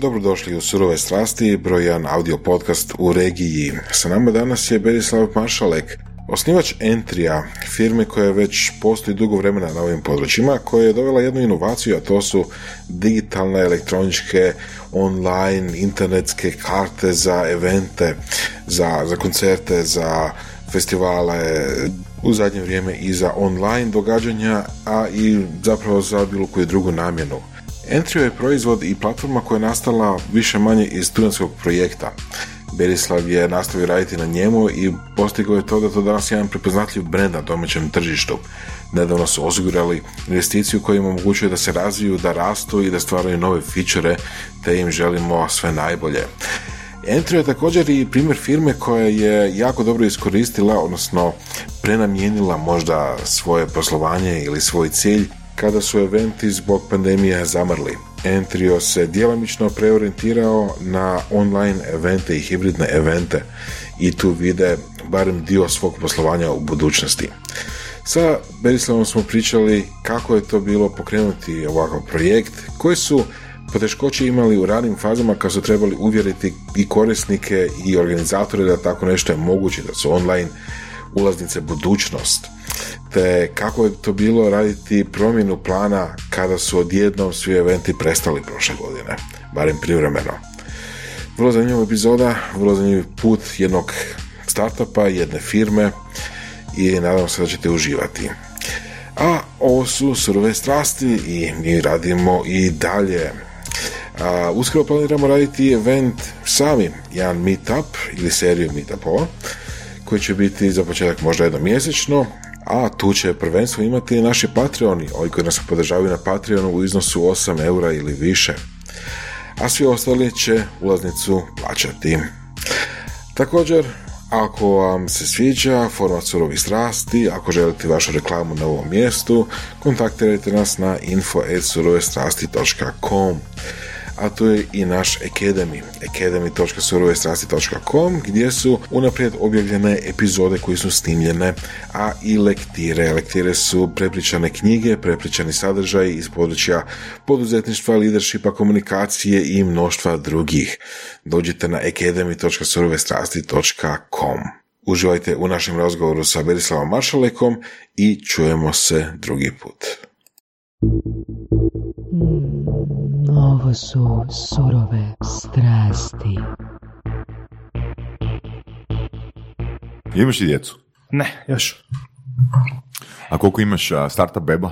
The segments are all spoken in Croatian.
Dobrodošli u Surove strasti, broj jedan audio podcast u regiji. Sa nama danas je Berislav Maršalek, osnivač Entrija, firme koja već postoji dugo vremena na ovim područjima, koja je dovela jednu inovaciju, a to su digitalne, elektroničke, online, internetske karte za evente, za, za koncerte, za festivale, u zadnje vrijeme i za online događanja, a i zapravo za bilo koju drugu namjenu. Entrio je proizvod i platforma koja je nastala više manje iz studentskog projekta. Berislav je nastavio raditi na njemu i postigao je to da to danas jedan prepoznatljiv brend na domaćem tržištu. Nedavno su osigurali investiciju koja im omogućuje da se razviju, da rastu i da stvaraju nove fičere, te im želimo sve najbolje. Entrio je također i primjer firme koja je jako dobro iskoristila, odnosno prenamijenila možda svoje poslovanje ili svoj cilj kada su eventi zbog pandemije zamrli. Entrio se djelomično preorientirao na online evente i hibridne evente i tu vide barem dio svog poslovanja u budućnosti. Sa Berislavom smo pričali kako je to bilo pokrenuti ovakav projekt, koji su poteškoće imali u ranim fazama kad su trebali uvjeriti i korisnike i organizatore da tako nešto je moguće, da su online ulaznice budućnost te kako je to bilo raditi promjenu plana kada su odjednom svi eventi prestali prošle godine, barem privremeno. Vrlo zanimljiva epizoda, vrlo zanimljiv put jednog startupa, jedne firme i nadam se da ćete uživati. A ovo su surove strasti i mi radimo i dalje. A, uskoro planiramo raditi event sami, jedan meetup ili seriju meetupova koji će biti za početak možda jedno mjesečno, a tu će prvenstvo imati naši Patreoni, ovi koji nas podržavaju na Patreonu u iznosu 8 eura ili više. A svi ostali će ulaznicu plaćati. Također, ako vam se sviđa format surovi strasti, ako želite vašu reklamu na ovom mjestu, kontaktirajte nas na info.surovestrasti.com a to je i naš Academy, academy.surovestrasti.com gdje su unaprijed objavljene epizode koje su snimljene, a i lektire. Lektire su prepričane knjige, prepričani sadržaji iz područja poduzetništva, leadershipa, komunikacije i mnoštva drugih. Dođite na academy.surovestrasti.com Uživajte u našem razgovoru sa Berislavom Maršalekom i čujemo se drugi put. Ovo su surove strasti. Imaš li djecu? Ne, još. A koliko imaš startup beba?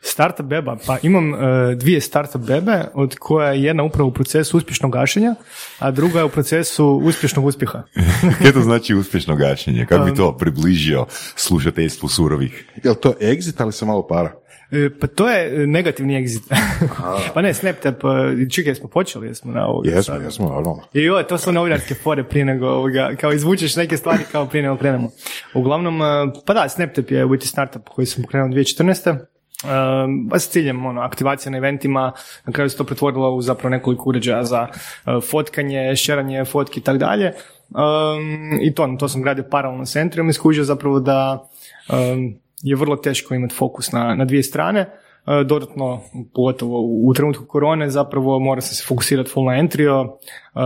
Startup beba, pa imam uh, dvije startup bebe, od koja je jedna upravo u procesu uspješnog gašenja, a druga je u procesu uspješnog uspjeha. Kaj to znači uspješno gašenje? Kako bi to približio slušateljstvu surovih? Jel to exit, ali se malo para? E, Pa to je negativni exit. pa ne, SnapTap, e, čekaj, smo počeli, jesmo na ovoga. Jesmo, sada. jesmo, normalno. I joj, to su novinarske fore prije nego ovoga, kao izvučeš neke stvari kao prije nego krenemo. Uglavnom, e, pa da, SnapTap je u biti startup koji sam pokrenuo 2014. Um, s ciljem ono, aktivacije na eventima, na kraju se to pretvorilo u zapravo nekoliko uređaja za uh, fotkanje, šeranje fotki i tako dalje. Um, I to, to sam gradio paralelno s Entrijom i skužio zapravo da um, je vrlo teško imati fokus na, na dvije strane. Uh, dodatno, pogotovo u, trenutku korone, zapravo mora se fokusirati full na entrio, uh,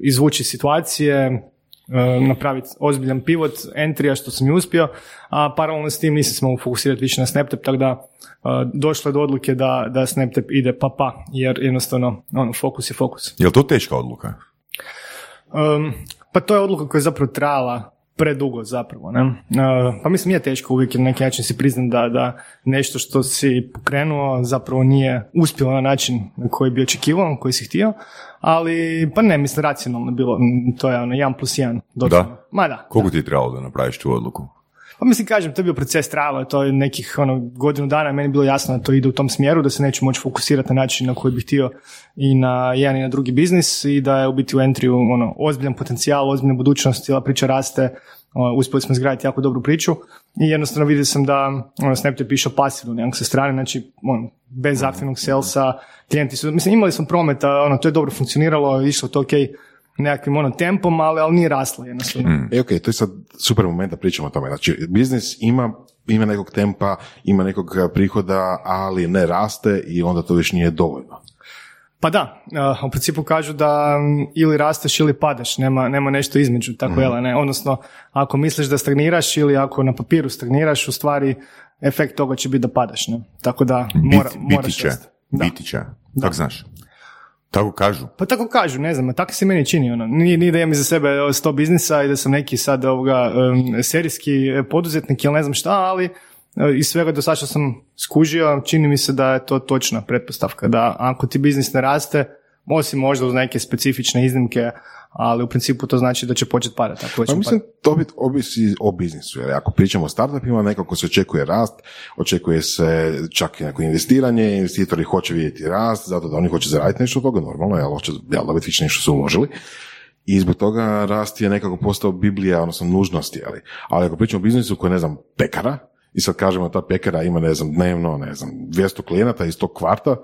izvući situacije, uh, napraviti ozbiljan pivot entrija što sam i uspio, a paralelno s tim nisam se mogu fokusirati više na SnapTap, tako da došlo je do odluke da, da SnapTap ide pa pa, jer jednostavno ono, fokus je fokus. Je li to teška odluka? Um, pa to je odluka koja je zapravo trajala predugo zapravo. Ne? Pa mislim nije teško uvijek na neki način si priznam da, da nešto što si pokrenuo zapravo nije uspjelo na način na koji bi očekivao, koji si htio, ali pa ne, mislim racionalno bilo, to je ono 1 plus 1. Da? Ma da. Koliko ti je trebalo da napraviš tu odluku? Pa mislim, kažem, to je bio proces trajalo, je to je nekih ono, godinu dana, meni je bilo jasno da to ide u tom smjeru, da se neću moći fokusirati na način na koji bih htio i na jedan i na drugi biznis i da je u biti u entriju ono, ozbiljan potencijal, ozbiljna budućnost, cijela priča raste, o, uspjeli smo izgraditi jako dobru priču i jednostavno vidio sam da ono, Snapchat išao pasivno nekako sa strane, znači on, bez aktivnog salesa, klijenti su, mislim imali smo prometa, ono, to je dobro funkcioniralo, išlo to ok, nekakvim ono tempom, ali, ali nije raslo jednostavno. E, ok, to je sad super moment da pričamo o tome. Znači, biznis ima, ima nekog tempa, ima nekog a, prihoda, ali ne raste i onda to više nije dovoljno. Pa da, uh, u principu kažu da mm, ili rasteš ili padaš, nema, nema nešto između, tako je, ne? Odnosno, ako misliš da stagniraš ili ako na papiru stagniraš, u stvari efekt toga će biti da padaš, ne? Tako da mora, Biti- moraš biti će. Biti će. Kako znaš? Tako kažu. Pa tako kažu, ne znam, tako se meni čini, ono. Nije, nije da imam iza sebe sto biznisa i da sam neki sad ovoga em, serijski e, poduzetnik ili ne znam šta, ali e, iz svega do sada što sam skužio, čini mi se da je to točna pretpostavka, da ako ti biznis ne raste, osim možda uz neke specifične iznimke, ali u principu to znači da će početi padati. Ako Pa mislim, to bit ovisi o biznisu, jer ako pričamo o startupima, nekako se očekuje rast, očekuje se čak i neko investiranje, investitori hoće vidjeti rast, zato da oni hoće zaraditi nešto od toga, normalno, jel, hoće jel, dobiti više nešto su uložili. I zbog toga rast je nekako postao biblija, odnosno nužnosti, ali, ali ako pričamo o biznisu koji je, ne znam, pekara, i sad kažemo ta pekara ima, ne znam, dnevno, ne znam, 200 klijenata iz tog kvarta,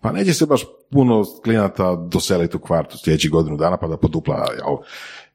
pa neće se baš puno klijenata doseliti u kvartu sljedećih godinu dana pa da podupla, jel,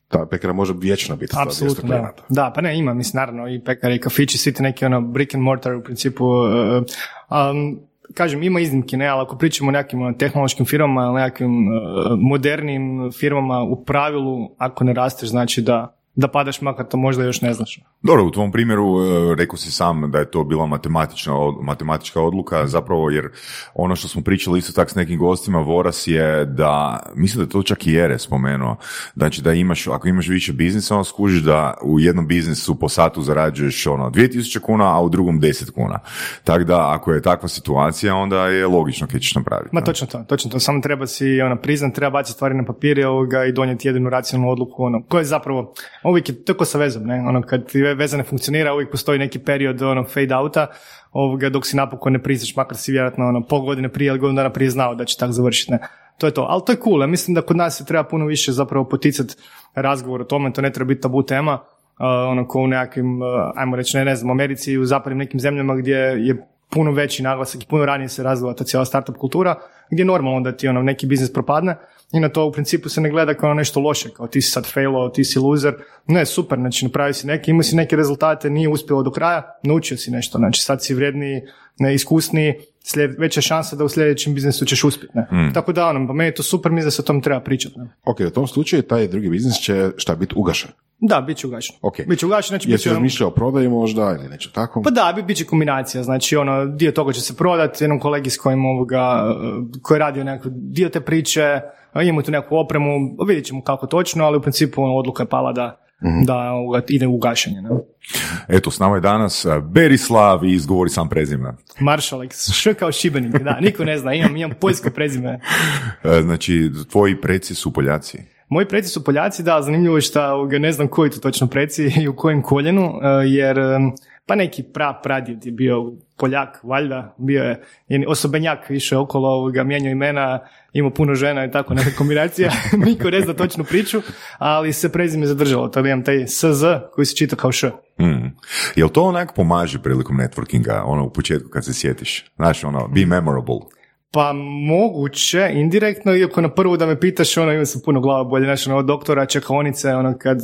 ta pekara može vječno biti sa 200 Apsolutno, da. Da, pa ne, ima, mislim, naravno, i pekari, i kafići, svi ti neki ono brick and mortar u principu, uh, um, kažem, ima iznimki, ne, ali ako pričamo o nekim ono, tehnološkim firmama, nekakvim uh, modernim firmama, u pravilu, ako ne rasteš, znači da, da padaš, makar to možda još ne znaš. Dobro, u tvom primjeru e, rekao si sam da je to bila matematična, matematička odluka, zapravo jer ono što smo pričali isto tak s nekim gostima, Voras je da, mislim da je to čak i Jere spomenuo, znači da imaš, ako imaš više biznisa, onda skužiš da u jednom biznisu po satu zarađuješ ono 2000 kuna, a u drugom 10 kuna. Tako da ako je takva situacija, onda je logično kaj ćeš napraviti. Ma točno to, točno to, samo treba si ono, priznat, treba baciti stvari na papir i, ovoga, i donijeti jedinu racionalnu odluku, ono, koja je zapravo, uvijek je tako sa vezom, ne, ono, kad ti veza ne funkcionira, uvijek postoji neki period, ono, fade outa, ovoga, dok si napokon ne priznaš, makar si vjerojatno, ono, pol godine prije ili godinu dana prije znao da će tako završiti, ne. To je to, ali to je cool, ja mislim da kod nas se treba puno više zapravo poticati razgovor o tome, to ne treba biti tabu tema, uh, ono ko u nekakvim, uh, ajmo reći, ne, ne znam, Americi i u zapadnim nekim zemljama gdje je puno veći naglasak i puno ranije se razvila ta cijela startup kultura, gdje je normalno da ti ono, neki biznis propadne i na to u principu se ne gleda kao nešto loše, kao ti si sad failo, ti si loser. Ne, super, znači napravio si neki, imao si neke rezultate, nije uspjelo do kraja, naučio si nešto, znači sad si vredniji, ne, iskusniji, slijed, veća šansa da u sljedećem biznisu ćeš uspjeti. Ne? Tako da, ono, pa meni je to super, mislim da se o tom treba pričati. Ne? Ok, u tom slučaju taj drugi biznis će šta biti ugašen. Da, bit će ugašen. Ok. Bit će ugašen, znači Jesi ono- razmišljao o prodaji možda ili nešto tako? Pa da, bit, će kombinacija, znači ono, dio toga će se prodati, jednom kolegi s kojim ovoga, eh, koji je radio nekako dio te priče, imamo tu neku opremu, vidjet ćemo kako točno, ali u principu ono, odluka je pala da, da ovoga, ide u gašenje. Ne? Eto, s nama je danas e, Berislav i izgovori sam prezime. Maršalek, š kao šibenik, da, niko ne zna, imam, imam poljsko prezime. E, Znači, tvoji preci su Poljaci. Moji preci su Poljaci, da, zanimljivo je ovoga, ne znam koji to točno preci i u kojem koljenu, eh, jer pa neki pra pradjed je bio Poljak, valjda, bio je osobenjak više okolo, ovoga, mijenjao imena, imao puno žena i tako neka kombinacija, niko ne zna točnu priču, ali se prezime zadržalo, tako da imam taj SZ koji se čita kao Š. Mm. Jel to onak pomaže prilikom networkinga, ono u početku kad se sjetiš? Znaš, ono, be memorable. Pa moguće, indirektno, iako na prvu da me pitaš, ono, imam sam puno glava bolje, znači, ono, doktora, čekaonice, ono, kad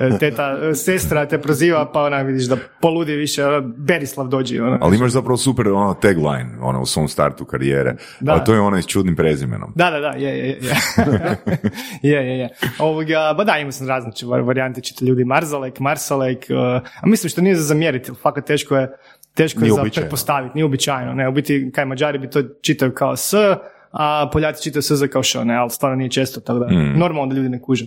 e, teta, e, sestra te proziva, pa ona vidiš da poludi više, ono, Berislav dođi, ono. Ali imaš zapravo super ono, tagline ono, u svom startu karijere, Da. a to je onaj s čudnim prezimenom. Da, da, da, je, je, je. je, je, je. Ovoga, ba da, imao sam var- varijante, čita ljudi Marzalek, Marsalek, uh, a mislim što nije za zamjeriti, fakat teško je, teško je za pretpostaviti, nije uobičajeno, ne, u biti, kaj Mađari bi to čitaju kao S, a Poljaci čitaju SZ kao Š, ne, ali stvarno nije često, tako da, Mm. normalno da ljudi ne kuže.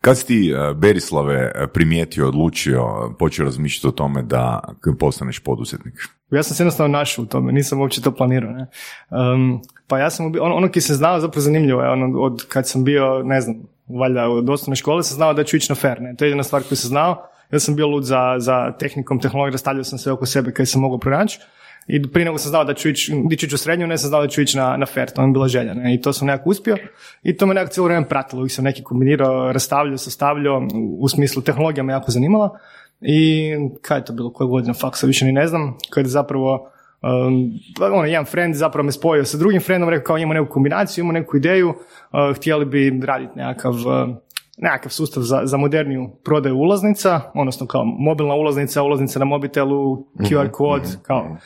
Kad si ti, e, Berislave, e, primijetio, odlučio, počeo razmišljati o tome da postaneš poduzetnik? Ja sam se jednostavno našao u tome, nisam uopće to planirao. Ne? Um, pa ja sam, ono, ono ki sam znao, zapravo zanimljivo je, ono, od kad sam bio, ne znam, valjda od osnovne škole sam znao da ću ići na fair, ne? to je jedina stvar koju sam znao, ja sam bio lud za, za tehnikom, tehnologijom, rastavljao sam sve oko sebe kad sam mogao pronaći. I prije nego sam znao da ću ići, ići u srednju, ne sam znao da ću ići na, na fair, to mi je bila želja. Ne? I to sam nekako uspio i to me nekako cijelo vrijeme pratilo. Uvijek sam neki kombinirao, rastavljao, sastavljao, u, smislu tehnologija me jako zanimala. I kaj je to bilo, koje godine faksa, više ni ne znam, kad je zapravo Um, ono, jedan friend zapravo me spojio sa drugim friendom, rekao kao imamo neku kombinaciju, imamo neku ideju, uh, htjeli bi raditi nekakav, uh, nekakav sustav za, za moderniju prodaju ulaznica, odnosno kao mobilna ulaznica, ulaznica na mobitelu, QR kod, kao uh,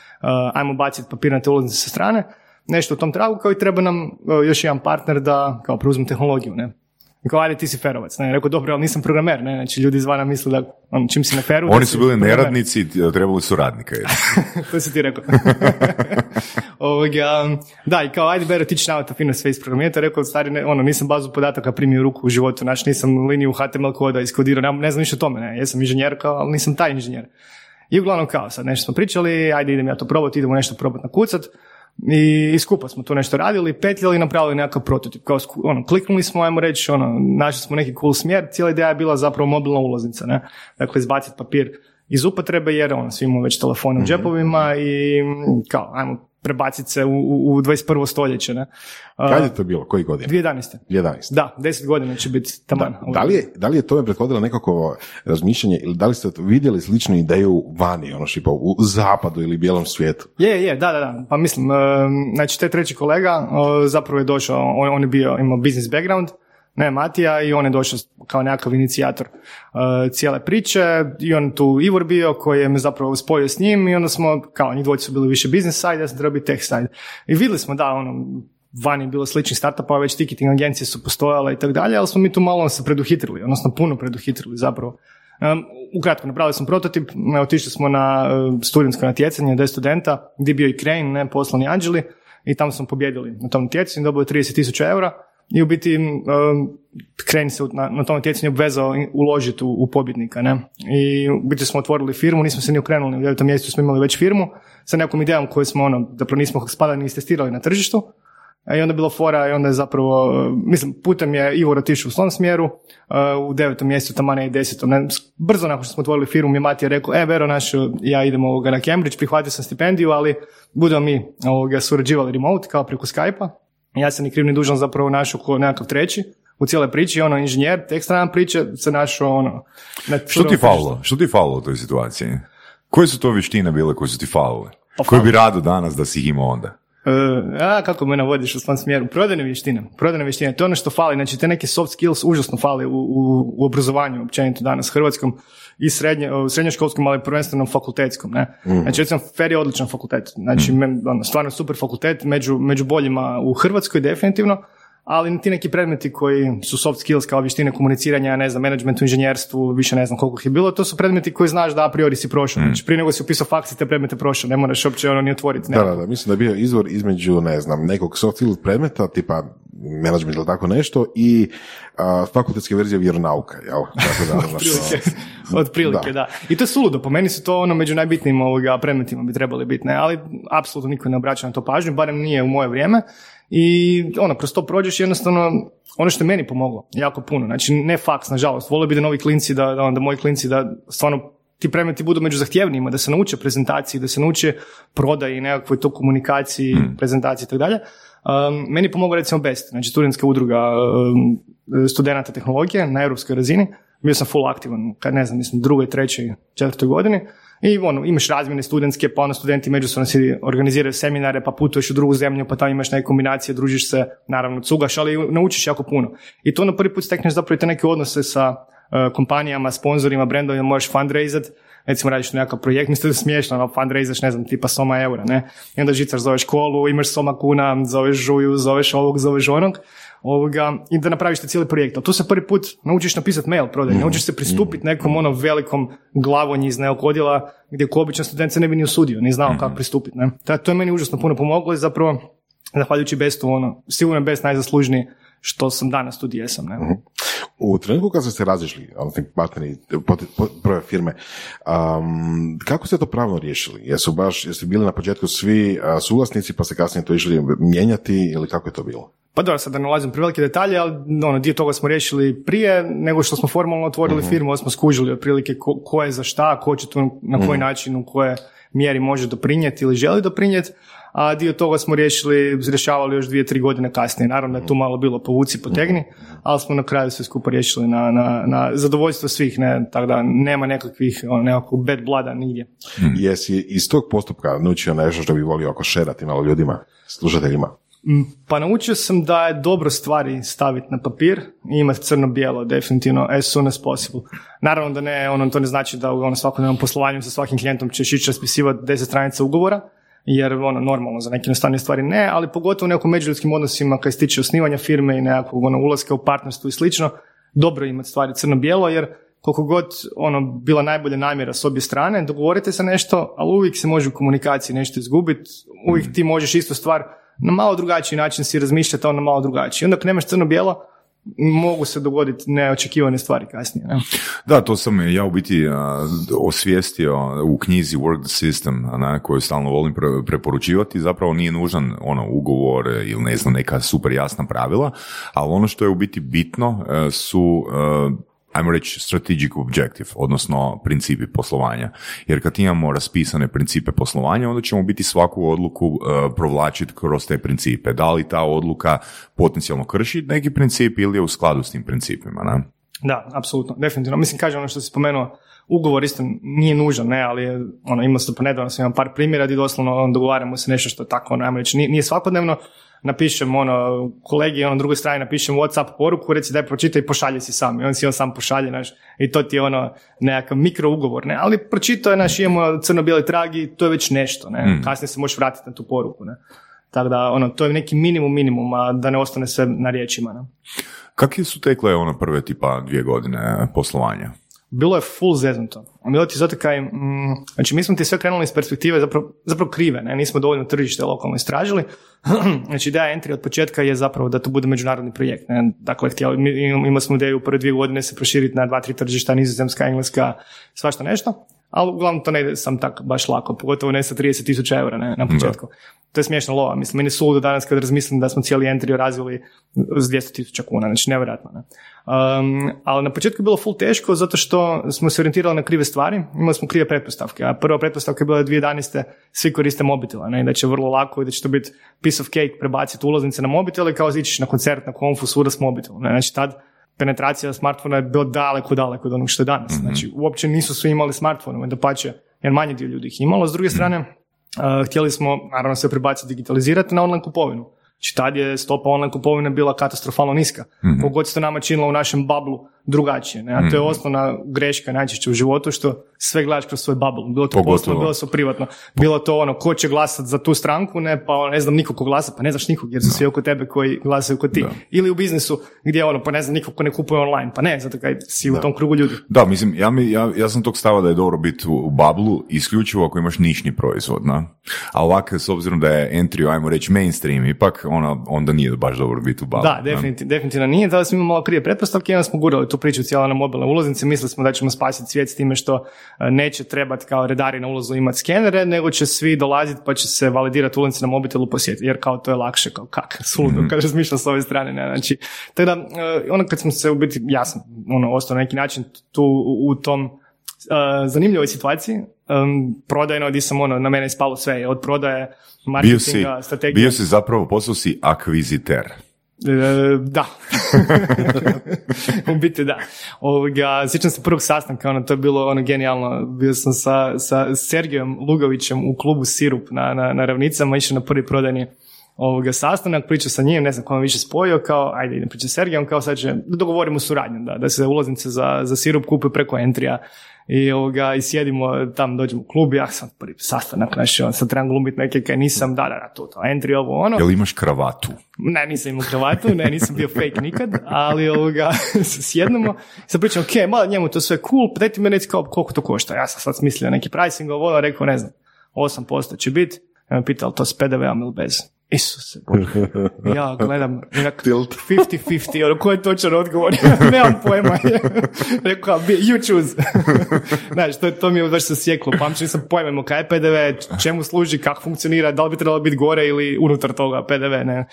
ajmo baciti papirnate ulaznice sa strane. nešto u tom tragu, kao i treba nam e, još jedan partner da kao preuzmu tehnologiju, ne. I kao, ajde, ti si ferovac. Ne, rekao, dobro, ali nisam programer, ne, znači ljudi izvana misle da, on, čim si na feru... Oni su bili programer. neradnici, trebali su radnika. to si ti rekao. Ovoga, da, i kao, ajde, Bero, ti ćeš nama to fino sve isprogramirati. Rekao, stari, ne, ono, nisam bazu podataka primio u ruku u životu, znači nisam liniju HTML koda iskodirao, ne, ne znam ništa o tome, ne, jesam inženjer, kao, ali nisam taj inženjer. I uglavnom kao, sad nešto smo pričali, ajde idem ja to probati, idemo nešto probati nakucat. I, i skupa smo tu nešto radili, petljali i napravili nekakav prototip. Kao, ono, kliknuli smo, ajmo reći, ono, našli smo neki cool smjer, cijela ideja je bila zapravo mobilna ulaznica, ne? Dakle, izbaciti papir iz upotrebe jer ono, svi imamo već telefone u džepovima i kao, ajmo prebaciti se u, u, u 21. stoljeće, ne? A, Kad je to bilo? Koji godin? 2011. 11. Da, 10 godina će biti taman. Da, da, li je, da li je tome prethodilo nekako razmišljanje ili da li ste vidjeli sličnu ideju vani, ono šipa, u zapadu ili bijelom svijetu? Je, je, da, da, da. Pa mislim, e, znači, taj treći kolega e, zapravo je došao, on, on je bio, imao business background, ne Matija, i on je došao kao nekakav inicijator e, cijele priče i on tu Ivor bio koji je me zapravo spojio s njim i onda smo, kao njih dvojica su bili više business side, ja sam trebao biti tech side. I vidjeli smo da, ono, vani je bilo sličnih startupa, već ticketing agencije su postojale i tako dalje, ali smo mi tu malo se preduhitrili, odnosno puno preduhitrili zapravo. Um, ukratko, napravili smo prototip, otišli smo na uh, studentsko natjecanje, da studenta, gdje je bio i Crane, ne, poslani Anđeli, i tamo smo pobjedili na tom natjecanju, dobili 30.000 eura i u biti um, Crane se na, na tom natjecanju obvezao uložiti u, u pobjednika. Ne? I u biti smo otvorili firmu, nismo se ni okrenuli, u devetom mjesecu smo imali već firmu sa nekom idejom koju smo, ono, zapravo nismo spadali ni istestirali na tržištu, E, I onda je bilo fora i onda je zapravo, e, mislim, putem je Ivor otišao u svom smjeru, e, u devetom mjesecu, tamane i desetom. Ne, brzo nakon što smo otvorili firmu, mi je Matija rekao, e, Vero, naš, ja idem ovoga na Cambridge, prihvatio sam stipendiju, ali budemo mi ovoga, surađivali remote, kao preko Skype-a. Ja sam ni kriv ni dužan zapravo našao ko nekakav treći u cijeloj priči, ono, inženjer, tek strana priče, se našao, ono, na Što ti falilo? Što ti falilo u toj situaciji? Koje su to vještine bile koje su ti falile? Pa Koje bi rado danas da si ih imao onda? E, a, kako me navodiš u svom smjeru? Prodajne vještine. Prodajne vještine, to je ono što fali. Znači, te neke soft skills užasno fali u, u, u obrazovanju općenito danas hrvatskom i srednje, srednjoškolskom, ali prvenstveno fakultetskom. Ne? Znači, recimo, FER je odličan fakultet. Znači, men- ono, stvarno super fakultet, među, među boljima u Hrvatskoj definitivno, ali ti neki predmeti koji su soft skills kao vještine komuniciranja, ne znam, management u inženjerstvu, više ne znam koliko ih je bilo, to su predmeti koji znaš da a priori si prošao. Znači, prije nego si upisao faks i te predmete prošao, ne moraš uopće ono ni otvoriti. Da, da, da, mislim da je bio izvor između, ne znam, nekog soft skill predmeta, tipa management ili tako nešto i a, fakultetske verzije vjeronauka, jel? Tako da, znaš, Otprilike, otprilike, da. I to je suludo, po meni su to ono među najbitnijim ovoga predmetima bi trebali biti, ne, ali apsolutno niko ne obraća na to pažnju, barem nije u moje vrijeme. I ono, kroz to prođeš jednostavno, ono što je meni pomoglo, jako puno, znači ne faks, nažalost, volio bi da novi klinci, da, da, da moji klinci, da stvarno ti predmeti budu među zahtjevnijima, da se nauče prezentaciji, da se nauče prodaji, nekakvoj to komunikaciji, prezentaciji i tako dalje. Um, meni je pomoglo recimo BEST, znači studentska udruga um, studenata tehnologije na europskoj razini. Bio sam full aktivan, kad ne znam, mislim, drugoj, trećoj, četvrtoj godini. I ono, imaš razmjene studentske, pa ono studenti međusobno si organiziraju seminare, pa putuješ u drugu zemlju, pa tamo imaš neke kombinacije, družiš se, naravno, cugaš, ali naučiš jako puno. I to na prvi put stekneš zapravo i te neke odnose sa kompanijama, sponzorima, brendovima, možeš fundraisat, recimo radiš nekakav projekt, mislim da je smiješno, ono, fundraisaš, ne znam, tipa soma eura, ne? I onda žicaš, zoveš školu, imaš soma kuna, zoveš žuju, zoveš ovog, zoveš onog, ovoga, i da napraviš te cijeli projekt. Ali tu se prvi put naučiš napisati mail prodaj, naučiš se pristupiti nekom ono velikom glavonji iz nekog odjela gdje ko običan student se ne bi ni usudio, ni znao kako pristupiti. Ne? To, to je meni užasno puno pomoglo i zapravo, zahvaljujući Bestu, ono, sigurno je Best najzaslužniji što sam danas tu gdje jesam. Ne? U trenutku kad ste se razišli, odnosno partneri, prve firme, um, kako ste to pravno riješili? Jesu baš, jesu bili na početku svi a, suvlasnici pa ste kasnije to išli mijenjati ili kako je to bilo? Pa dobro, sad da ne ulazim u prevelike detalje, ali ono, dio toga smo riješili prije nego što smo formalno otvorili firmu, ali smo skužili otprilike ko, ko je za šta, ko će tu na koji način, u koje mjeri može doprinijeti ili želi doprinijeti, a dio toga smo riješili, rješavali još dvije, tri godine kasnije. Naravno da je tu malo bilo povuci, potegni, ali smo na kraju sve skupa riješili na, na, na zadovoljstvo svih, ne, tako da nema nekakvih, ono, nekakvog bad blooda nigdje. Jesi iz tog postupka naučio nešto što bi volio ako šerati malo ljudima, slušateljima? Mm, Pa naučio sam da je dobro stvari staviti na papir i imati crno-bijelo, definitivno, as soon as possible. Naravno da ne, ono, to ne znači da u ono, svakodnevnom poslovanju sa svakim klijentom ćeš ići raspisivati 10 stranica ugovora, jer ono normalno za neke jednostavne stvari ne, ali pogotovo u nekim međuljudskim odnosima kad se tiče osnivanja firme i nekakvog ono, ulaska u partnerstvo i slično, dobro je imati stvari crno-bijelo jer koliko god ono bila najbolja namjera s obje strane, dogovorite se nešto, ali uvijek se može u komunikaciji nešto izgubiti, uvijek ti možeš istu stvar na malo drugačiji način si razmišljati, a on na malo drugačiji. Onda ako nemaš crno-bijelo, mogu se dogoditi neočekivane stvari kasnije. Ne? Da, to sam ja u biti osvijestio u knjizi Work the System, na koju stalno volim preporučivati, zapravo nije nužan ono ugovor ili ne znam neka super jasna pravila, ali ono što je u biti bitno e, su e, ajmo reći strategic objective, odnosno principi poslovanja. Jer kad imamo raspisane principe poslovanja, onda ćemo biti svaku odluku uh, provlačiti kroz te principe. Da li ta odluka potencijalno krši neki princip ili je u skladu s tim principima, ne? Da, apsolutno, definitivno. Mislim, kažem ono što si spomenuo, ugovor isto nije nužan, ne, ali ono, imao sam pa imam par primjera gdje doslovno on, dogovaramo se nešto što je tako, ono, ajmo reći, nije, nije svakodnevno, napišem ono, kolegi ono, na drugoj strani napišem Whatsapp poruku, reci daj pročitaj i pošalje si sam. I on si on sam pošalje, naš, i to ti je ono nekakav mikro ugovor, ne, ali pročito je, naš, imamo crno-bijeli trag i to je već nešto, ne, mm. kasnije se možeš vratiti na tu poruku, ne. Tako da, ono, to je neki minimum minimuma, da ne ostane sve na riječima, ne. Kakve su tekle ono prve tipa dvije godine poslovanja? Bilo je full zeznuto. Bilo ti zato kaj, mm, znači mi smo ti sve krenuli iz perspektive zapravo, zapravo krive, ne? nismo dovoljno tržište lokalno istražili. znači ideja entry od početka je zapravo da to bude međunarodni projekt. Ne? Dakle, htjeli, imali smo ideju u prve dvije godine se proširiti na dva, tri tržišta, nizozemska, engleska, svašta nešto ali uglavnom to ne ide sam tak baš lako, pogotovo ne sa 30 tisuća eura ne, na početku. To je smiješno lova, mislim, meni je danas kad razmislim da smo cijeli entry razvili s 200 tisuća kuna, znači nevjerojatno. Ne. Um, ali na početku je bilo full teško zato što smo se orijentirali na krive stvari, imali smo krive pretpostavke, a prva pretpostavka je bila 2011. svi koriste mobitela, ne, da će vrlo lako i da će to biti piece of cake prebaciti ulaznice na mobitel i kao ići na koncert, na konfu, svuda s mobitelom. Ne. Znači tad penetracija smartfona je bilo daleko, daleko od onog što je danas. mm Znači, uopće nisu svi imali smartfone, da pače, jer manji dio ljudi ih imalo. S druge strane, uh, htjeli smo, naravno, se prebaciti digitalizirati na online kupovinu. Znači, tad je stopa online kupovine bila katastrofalno niska. mm Kogod se to nama činilo u našem bablu, drugačije. Ne? A to je mhm. osnovna greška najčešće u životu što sve gledaš kroz svoj bubble. Bilo to poslovno, bilo to privatno. Bilo to ono, ko će glasati za tu stranku, ne, pa ne znam nikog ko glasa, pa ne znaš nikog jer su svi oko tebe koji glasaju kod ti. Ili u biznisu gdje ono, pa ne znam nikog ko ne kupuje online, pa ne, zato kaj si u tom krugu ljudi. Da, mislim, ja, mi, ja, ja sam tog stava da je dobro biti u, bablu isključivo ako imaš nišni proizvod, na? A ovako, s obzirom da je entry, ajmo reći, mainstream, ipak ona, onda nije baš dobro biti u bablu. Da, definitivno, definitivno nije, da smo imali malo prije pretpostavke i smo gurali tu priču cijela na mobilne ulaznice, mislili smo da ćemo spasiti svijet s time što e, neće trebati kao redari na ulazu imati skenere, nego će svi dolaziti pa će se validirati ulaznice na mobitelu posjetiti, jer kao to je lakše, kao kak, suludo, mm kad razmišljam s ove strane, ne, znači, tako da, e, ono kad smo se u biti, jasno, ono, ostao na neki način tu u, tom uh, zanimljivoj situaciji, um, prodajno gdje sam ono, na mene ispalo sve, od prodaje, marketinga, strategije. Bio si zapravo, postao si akviziter. E, da. u biti da. Ovoga, sjećam se prvog sastanka, ono, to je bilo ono genijalno. Bio sam sa, sa Sergijom Lugovićem u klubu Sirup na, na, na ravnicama, išao na prvi prodajni ovoga sastanak, pričao sa njim, ne znam kome više spojio, kao, ajde idem pričati s Sergijom, kao sad će, dogovorimo suradnju, da, da se ulaznice za, za sirup kupe preko Entrija i, ovoga, i sjedimo tam, dođemo u klub, ja sam prvi sastanak, znači, on sad trebam glumiti neke kaj nisam, da, da, da, to, to, entry, ovo, ono. Jel imaš kravatu? Ne, nisam imao kravatu, ne, nisam bio fake nikad, ali ovoga, sjednemo, sad pričam, ok, malo njemu to sve cool, pa dajte mi reći kao koliko to košta, ja sam sad smislio neki pricing, ovo, rekao, ne znam, 8% će biti, ja me pitao to s PDV-om ili bez. Isuse, Bože. Ja gledam, 50-50, ono, ko je točan odgovor? Nemam pojma. Rekao, you choose. Znaš, to, to mi je baš se sjeklo. Pamćem sam pojmemo kaj je PDV, čemu služi, kako funkcionira, da li bi trebalo biti gore ili unutar toga PDV, ne.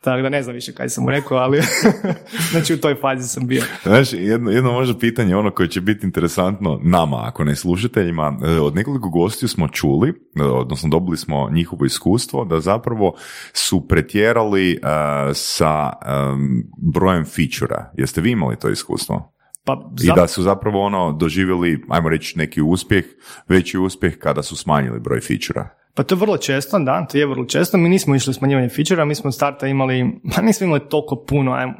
Tako da ne znam više kaj sam mu rekao, ali znači u toj fazi sam bio. Znaš, jedno, jedno možda pitanje, ono koje će biti interesantno nama, ako ne slušateljima, e, od nekoliko gostiju smo čuli, e, odnosno dobili smo njihovo iskustvo, da zapravo su pretjerali uh, sa um, brojem fičura. Jeste vi imali to iskustvo? Pa, I da su zapravo ono doživjeli, ajmo reći, neki uspjeh, veći uspjeh kada su smanjili broj fičura. Pa to je vrlo često, da, to je vrlo često. Mi nismo išli smanjivanje fičera, mi smo starta imali, pa nismo imali toliko puno, ajmo,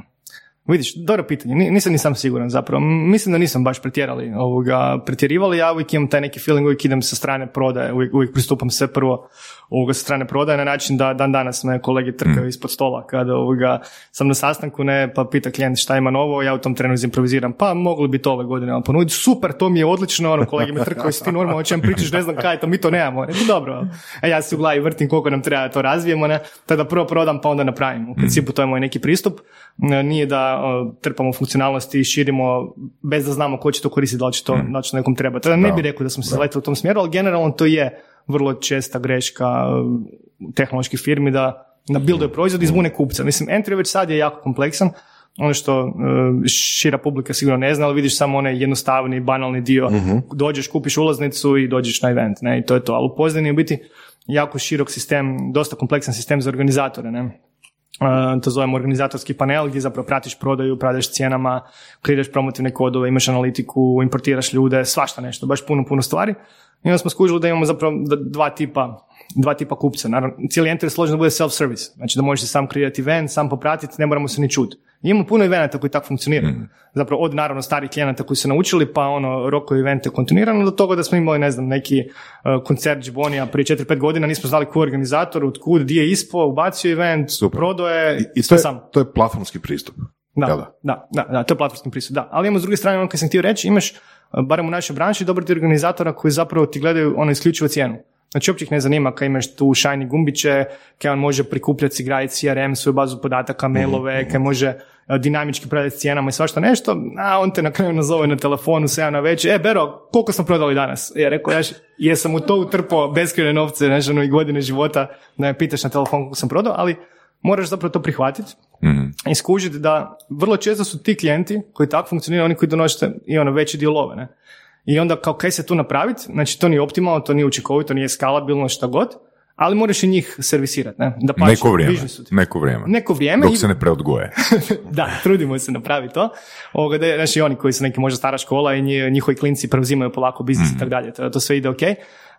Vidiš, dobro pitanje, Ni- nisam ni sam siguran zapravo. Mislim da nisam baš pretjerali, ovoga, pretjerivali, ja uvijek imam taj neki feeling, uvijek idem sa strane prodaje, uvijek, uvijek pristupam sve prvo ovoga, sa strane prodaje na način da dan danas me kolege trkaju ispod stola. Kada ovoga, sam na sastanku, ne, pa pita klijent šta ima novo, ja u tom trenu improviziram, pa mogli bi to ove godine vam ponuditi, super, to mi je odlično, ono, kolege me trkaju, si ti normalno, o čem pričaš, ne znam kaj to, mi to nemamo, Reku, dobro, a ja se u glavi vrtim koliko nam treba da to razvijemo, ne, tada prvo prodam pa onda napravim, u principu to je moj neki pristup, Ne, nije da o, trpamo funkcionalnosti i širimo bez da znamo ko će to koristiti, da li će to, da li će to nekom treba. Tada ne bih rekao da smo se zaletili u tom smjeru, ali generalno to je vrlo česta greška um, tehnoloških firmi da da builduje proizvod i zbune kupca. Mislim, entry već sad je jako kompleksan, ono što uh, šira publika sigurno ne zna, ali vidiš samo onaj jednostavni, banalni dio. Dođeš, kupiš ulaznicu i dođeš na event, ne, i to je to. Ali u je u biti jako širok sistem, dosta kompleksan sistem za organizatore, ne. To zovemo organizatorski panel gdje zapravo pratiš prodaju, upravljaš cijenama, kreiraš promotivne kodove, imaš analitiku, importiraš ljude, svašta nešto, baš puno, puno stvari. I onda smo skužili da imamo zapravo dva tipa dva tipa kupca. Naravno, cijeli enter je složen da bude self-service. Znači da možeš sam kreirati event, sam popratiti, ne moramo se ni čuti. Imamo puno eventa koji tako funkcioniraju. Zapravo od naravno starih klijenata koji su naučili, pa ono rokovi evente kontinuirano do toga da smo imali, ne znam, neki uh, koncert Džibonija prije 4-5 godina, nismo znali ko je organizator, od kud, di je ispo, ubacio event, Super. prodoje, I sve to je, sam. to je platformski pristup. Da, da? da, da, da, to je platformski pristup, da. Ali imamo s druge strane, ono kad sam htio reći, imaš, uh, barem u našoj branši, dobar ti organizatora koji zapravo ti gledaju ono isključivo cijenu. Znači, uopće ih ne zanima kad imaš tu shiny gumbiće, kad on može prikupljati si graditi CRM, svoju bazu podataka, mailove, kad može uh, dinamički prodati cijenama i svašta nešto, a on te na kraju nazove na telefonu, 7 na večer, e, Bero, koliko smo prodali danas? Ja rekao, ja jesam u to utrpao beskrene novce, znači, ono, i godine života, da me pitaš na telefon koliko sam prodao, ali moraš zapravo to prihvatiti i skužiti da vrlo često su ti klijenti koji tako funkcioniraju, oni koji donose i ono veće dijelove, ne? I onda kao kaj se tu napraviti, znači to nije optimalno, to nije učinkovito, nije skalabilno, šta god, ali moraš i njih servisirati, ne? Da pače, Neko vrijeme. Neko vrijeme. Neko vrijeme Dok i- se ne preodgoje. da, trudimo se napraviti to. Ovoga, da, je- znači oni koji su neki možda stara škola i nji- njihovi klinci preuzimaju polako biznis i tako dalje, to, to sve ide ok.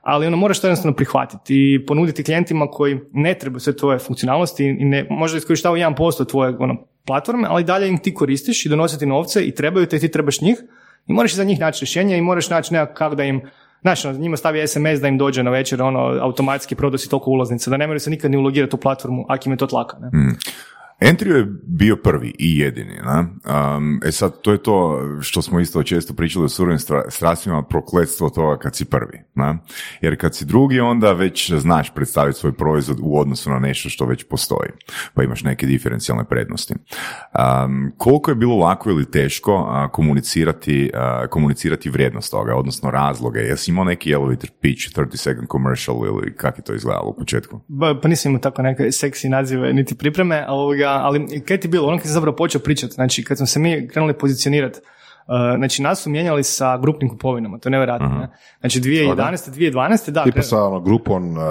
Ali ono, moraš to jednostavno prihvatiti i ponuditi klijentima koji ne trebaju sve tvoje funkcionalnosti i ne, možda iskorištavaju 1% tvoje ono, platforme, ali dalje im ti koristiš i donositi novce i trebaju te i ti trebaš njih i moraš za njih naći rješenje i moraš naći nekako kako da im Znaš, ono, njima stavi SMS da im dođe na večer, ono, automatski prodosi toliko ulaznica, da ne moraju se nikad ni ulogirati u platformu, ako im je to tlaka. Ne? Entry je bio prvi i jedini. Ne? Um, e sad, to je to što smo isto često pričali o surovim stra- prokletstvo toga kad si prvi. Ne? Jer kad si drugi, onda već znaš predstaviti svoj proizvod u odnosu na nešto što već postoji. Pa imaš neke diferencijalne prednosti. Um, koliko je bilo lako ili teško komunicirati, a, komunicirati vrijednost toga, odnosno razloge? Jesi imao neki elevator pitch, 30 second commercial ili kako je to izgledalo u početku? Ba, pa nisam imao tako neke seksi nazive niti pripreme, ali, ovoga, ali kaj ti bilo, ono kad sam zapravo počeo pričati, znači kad smo se mi krenuli pozicionirati, znači nas su mijenjali sa grupnim kupovinama, to je nevjerojatno. ne? Znači 2011. 2012. da, Tipa kre- sa ono, grupom uh,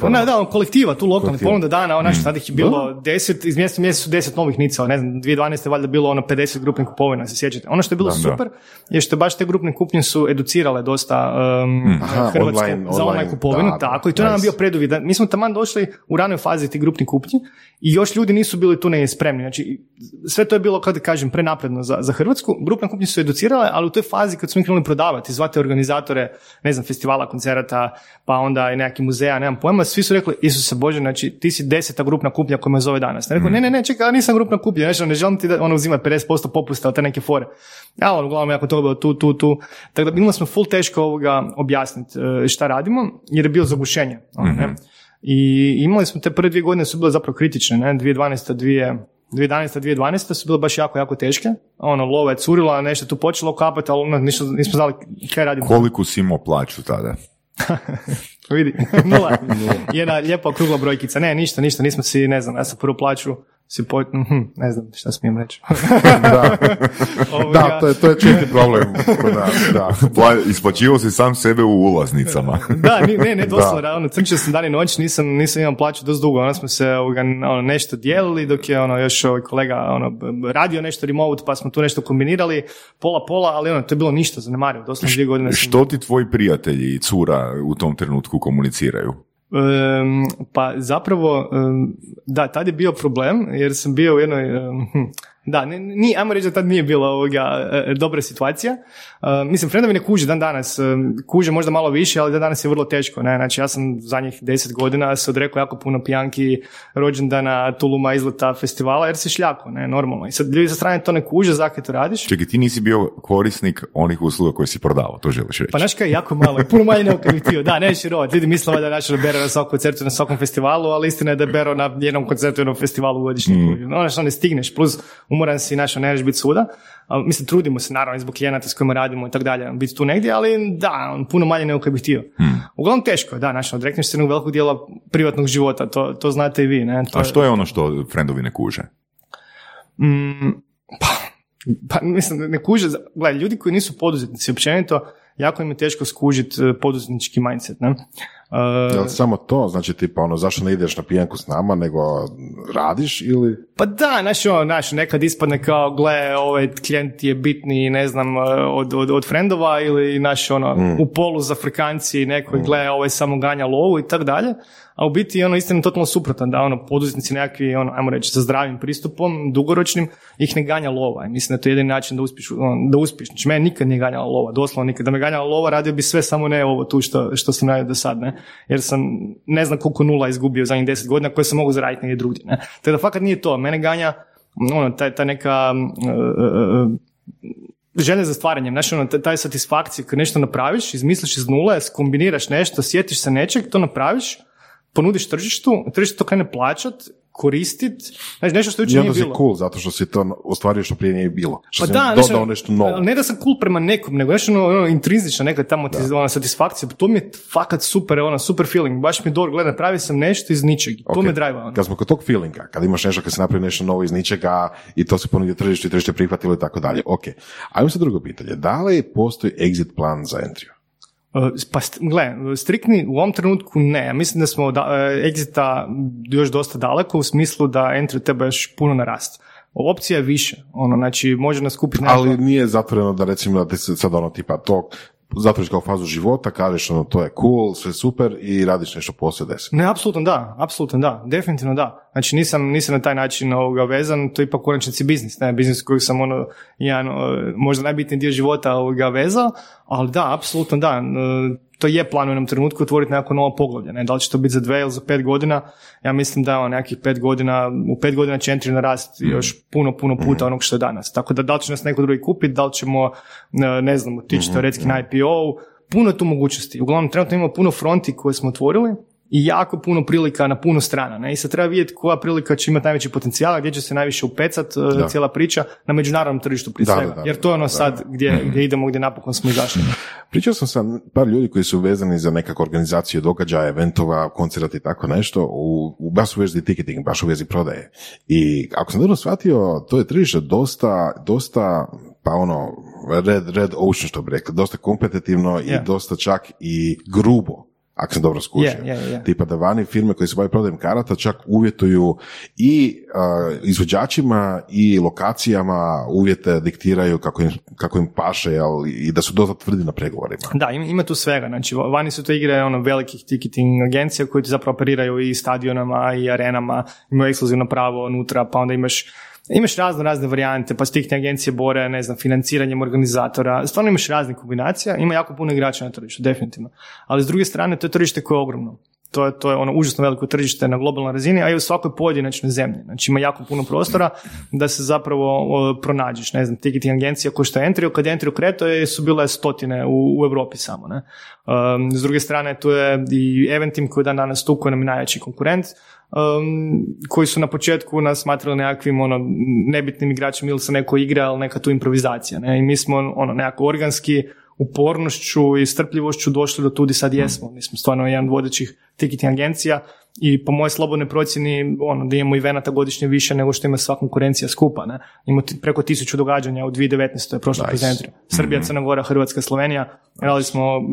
Pa ne, da, on kolektiva, tu lokalni ponuda dana, ono, sad ih je bilo deset, iz mjeseca u mjesec su deset novih nicao, ne znam, 2012. je valjda bilo ono 50 grupnih kupovina, se sjećate. Ono što je bilo Da, da. super je što baš te grupne kupnje su educirale dosta um. Aha, Hrvatsku online- za online online, kupovinu, da, tako, i to je nam nice. bio preduvjet. Da- Mi smo taman došli u ranoj fazi tih grupnih kupnji i još ljudi nisu bili tu ne spremni. Znači, sve to je bilo, kada kažem, prenapredno za, za Hrvatsku. Grupne kupnje su educirale, ali u toj fazi kad smo mi krenuli prodavati, zvati organizatore, ne znam, festivala, koncerata, pa onda i nekakvih muzeja, nemam pojma, svi su rekli, Isuse Bože, znači ti si deseta grupna kupnja koja me zove danas. Ne, rekao, ne, ne, ne, čekaj, ja nisam grupna kupnja, znači, ne želim ti da ono uzimati 50% popusta od te neke fore. Ja, ono, uglavnom, jako to bilo tu, tu, tu. Tako da bilo smo full teško ovoga objasniti e, šta radimo, jer je bilo zagušenje. ono, ne. I imali smo te prve dvije godine su bile zapravo kritične, ne, 2012. dvije 2011. 2012. su bile baš jako, jako teške. Ono, lova je curila, nešto tu počelo kapati, ali ono, nismo, nismo znali kaj radimo. Koliko si imao plaću tada? Vidi, nula. Jedna lijepa okrugla brojkica. Ne, ništa, ništa, nismo si, ne znam, ja sam prvu plaću si po... mhm, ne znam šta smijem reći. Da, da to, je, to je česti problem. da. Pla- Isplaćivao si sam sebe u ulaznicama. da, ne, ne, doslovno, ono, crnčio sam dan i noć, nisam, nisam imao plaću dosta dugo, onda smo se ovoga, ono, nešto dijelili, dok je ono, još ovaj kolega ono, radio nešto remote, pa smo tu nešto kombinirali, pola pola, ali ono, to je bilo ništa zanemarivo, doslovno dvije godine sam Što ti tvoji prijatelji i cura u tom trenutku komuniciraju? Em, pa zapravo, da, tad je bio problem, jer sam bio u jednoj, hm, Da, ne, ni, ajmo reći da tad nije bila ovoga, e, dobra situacija. E, mislim, friendovi ne kuže dan danas. E, kuže možda malo više, ali dan danas je vrlo teško. Ne? Znači, ja sam zadnjih deset godina se odrekao jako puno pijanki, rođendana, tuluma, izleta, festivala, jer se šljako, ne, normalno. I sad ljudi sa strane to ne kuže, zakaj to radiš? Čekaj, ti nisi bio korisnik onih usluga koje si prodavao, to želiš reći. Pa znaš kaj, jako malo, puno manje nego kad bih htio. Da, neće rovat. Ljudi misle da naš bero na svakom koncertu, na svakom festivalu, ali istina je da bero na jednom koncertu, jednom festivalu godišnje. Mm. Ono što ne stigneš, plus umoran si, naš, ne možeš biti svuda. Mislim, trudimo se naravno zbog klijenata s kojima radimo i tako dalje, biti tu negdje, ali da, on puno manje nego kad bih htio. Hmm. Uglavnom teško je, da, znaš, odrekneš se jednog velikog dijela privatnog života, to, to znate i vi, ne? To A što je ono što friendovi ne kuže? Mm, pa, pa, mislim, ne kuže, gledaj, ljudi koji nisu poduzetnici, općenito, jako im je teško skužiti e, poduzetnički mindset, ne? Uh, Jel samo to, znači tipa ono, zašto ne ideš na pijanku s nama, nego radiš ili... Pa da, znaš, ono, znaš, nekad ispadne kao, gle, ovaj klijent je bitniji, ne znam, e, od, od, od frendova ili, znaš, ono, Mm. u polu za Afrikanci, neko gle, ovaj samo ganja lovu i tako dalje, a u biti, ono, istina totalno suprotan, da, ono, poduzetnici nekakvi, ono, ajmo reći, sa zdravim pristupom, dugoročnim, ih ne ganja lova. I mislim da je to jedini način da uspiješ, ono, da uspiješ. Znači, mene nikad nije ganjala lova, doslovno nikad. Da me ganjala lova, radio bi sve, samo ne ovo tu što, što sam radio do sad, ne? Jer sam, ne znam koliko nula izgubio zadnjih deset godina koje sam mogu zaraditi negdje drugdje, ne? Tako da fakat nije to. Mene ganja, ono, taj, ta neka, uh, želja za stvaranjem, znači ono, taj satisfakcija kad nešto napraviš, izmisliš iz nule, skombiniraš nešto, sjetiš se nečeg, to napraviš, ponudiš tržištu, tržište to krene plaćat, koristit, znači nešto što I jučer nije onda si bilo. cool, zato što si to ostvario što prije nije bilo. Što Pa si da, dodao nešto novo. Ne da sam cool prema nekom, nego nešto ono, ono intrinzična neka tamo ti, ona satisfakcija, to mi je fakat super, ono, super feeling, baš mi dobro, gledaj, napravio sam nešto iz ničeg, to Ok. me drive ono. Kad smo kod tog feelinga, kad imaš nešto, kad se napravi nešto novo iz ničega i to se ponudi tržištu i tržište prihvatilo i tako dalje. Ok. Ajmo se drugo pitanje. Da li postoji exit plan za Entriju? Uh, Pa, gle, striktni u ovom trenutku ne. Ja mislim da smo da, uh, exita još dosta daleko u smislu da entry treba još puno narast. Opcija je više. Ono, znači, može nas kupiti Ali nije zatvoreno da recimo da ti se sad ono tipa to zatvoriš kao fazu života, kažeš ono to je cool, sve super i radiš nešto poslije deset. Ne, apsolutno da, apsolutno da, definitivno da. Znači nisam, nisam na taj način ovoga vezan, to je ipak konačnici biznis, ne, biznis koji sam ono, jedan, možda najbitniji dio života ovoga vezao, ali da, apsolutno da, to je plan u jednom trenutku otvoriti nekako novo poglavlje, ne, da li će to biti za dve ili za pet godina, ja mislim da je ono nekakvih pet godina, u pet godina će entry narasti još puno, puno puta onog što je danas, tako da da li će nas neko drugi kupiti, da li ćemo, ne znam, otići teoretski na IPO, puno je tu mogućnosti. Uglavnom, trenutno imamo puno fronti koje smo otvorili i jako puno prilika na puno strana. Ne? I sad treba vidjeti koja prilika će imati najveći potencijal, gdje će se najviše upecat e, Da. cijela priča na međunarodnom tržištu prije Da, svega. da, Jer to je ono da, sad da. gdje, gdje idemo, gdje napokon smo izašli. Pričao sam sa par ljudi koji su vezani za nekakvu organizaciju događaja, eventova, koncerta i tako nešto, u, u baš u vezi ticketing, baš u vezi prodaje. I ako sam dobro shvatio, to je tržište dosta, dosta, pa ono, red, red ocean što bi rekli, dosta kompetitivno i Je. dosta čak i grubo. Ako sam dobro skušao. Je, je, je. Tipa da vani firme koje se bave prodajem karata čak uvjetuju i a, izvođačima i lokacijama uvjete diktiraju kako im, kako im paše jel, i da su dosta tvrdi na pregovorima. Da, ima, ima tu svega. Znači, vani su to igre ono, velikih ticketing agencija koji ti zapravo operiraju i stadionama i arenama, imaju ekskluzivno pravo unutra, pa onda imaš Imaš razne razne varijante, pa se tih agencije bore, ne znam, financiranjem organizatora, stvarno imaš raznih kombinacija, ima jako puno igrača na tržištu, definitivno. Ali s druge strane, to je tržište koje je ogromno. To je, to je ono užasno veliko tržište na globalnoj razini, a i u svakoj pojedinačnoj zemlji. Znači ima jako puno prostora da se zapravo pronađeš. Ne znam, ticketing agencija ko što je Entrio, kad je Entrio kreto je, su bile stotine u, u Europi samo. Ne? Um, s druge strane, tu je i Eventim koji dan danas tu, koji nam je najjači konkurent, um, koji su na početku nas smatrali nekakvim ono, nebitnim igračem ili se neko igra, ali neka tu improvizacija. Ne? I mi smo ono, nekako organski upornošću i strpljivošću došli do tudi sad jesmo. Mi smo stvarno jedan od vodećih ticketing agencija i po mojoj slobodnoj procjeni ono, da imamo evenata godišnje više nego što ima sva konkurencija skupa. Ne? Imamo preko tisuću događanja u 2019. je prošlo Nice. Srbija, Crna Gora, Hrvatska, Slovenija. Radili smo uh,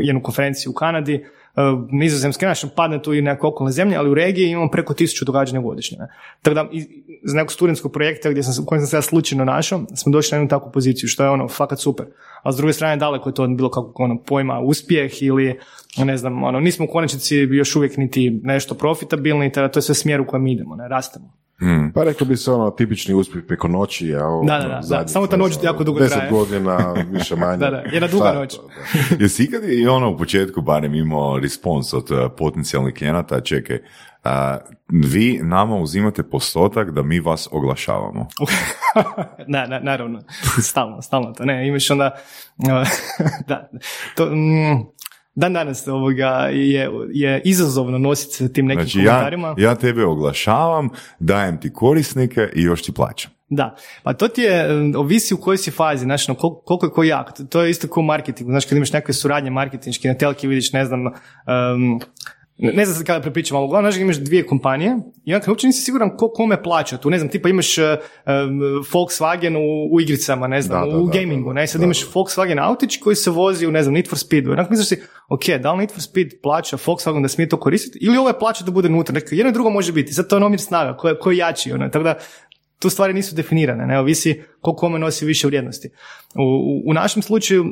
jednu konferenciju u Kanadi. Uh, nizozemske, znači padne tu i neke okolne zemlje, ali u regiji imamo preko tisuću događanja godišnje. Ne? Tako da, iz nekog studentskog projekta gdje sam, u kojem sam se ja slučajno našao, smo došli na jednu takvu poziciju, što je ono, fakat super. A s druge strane, daleko je to bilo kakvog ono, pojma uspjeh ili, ne znam, ono, nismo u konačnici još uvijek niti nešto profitabilni, tada to je sve smjer u kojem idemo, ne, rastemo. Pa rekao bi se ono tipični uspjeh preko noći, a ovo, Da, da, da, ono, da. zadnji Samo ta noć faza, jako dugo deset traje. godina, više manje. Da, da, jedna duga noć. da. Jesi ikad i ono u početku barem imao respons od uh, potencijalnih klijenata, čekaj, uh, vi nama uzimate postotak da mi vas oglašavamo. na, na, naravno, stalno, stalno to, ne, imaš onda, da, to, mm, dan danas ovoga je, je izazovno nositi se tim nekim Znači ja, komentarima. ja tebe oglašavam, dajem ti korisnike i još ti plaćam. Da, pa to ti je, um, ovisi u kojoj si fazi, znači, no, kol- koliko je ko jak, To- je isto kao u marketingu, znači kad imaš nekakve suradnje marketinške, na telki vidiš, ne znam, um, ne znam sad kada prepričam, ali uglavnom, imaš dvije kompanije i onda uopće nisi siguran ko kome plaća tu, ne znam, tipa imaš um, Volkswagen u, u igricama, ne znam, Da, da, u da, gamingu, da, ne, sad da, imaš Volkswagen autić koji se vozi u, ne znam, Need for Speedu, onako misliš si, ok, da li Need for Speed plaća Volkswagen da smije to koristiti ili ovaj plaća da bude unutra, Neko, jedno i drugo može biti, sad to je omjer snaga, ko je, ko je jači, ono, tako da tu stvari nisu definirane, ne, ovisi koliko kome nosi više vrijednosti. U, u, u našem slučaju,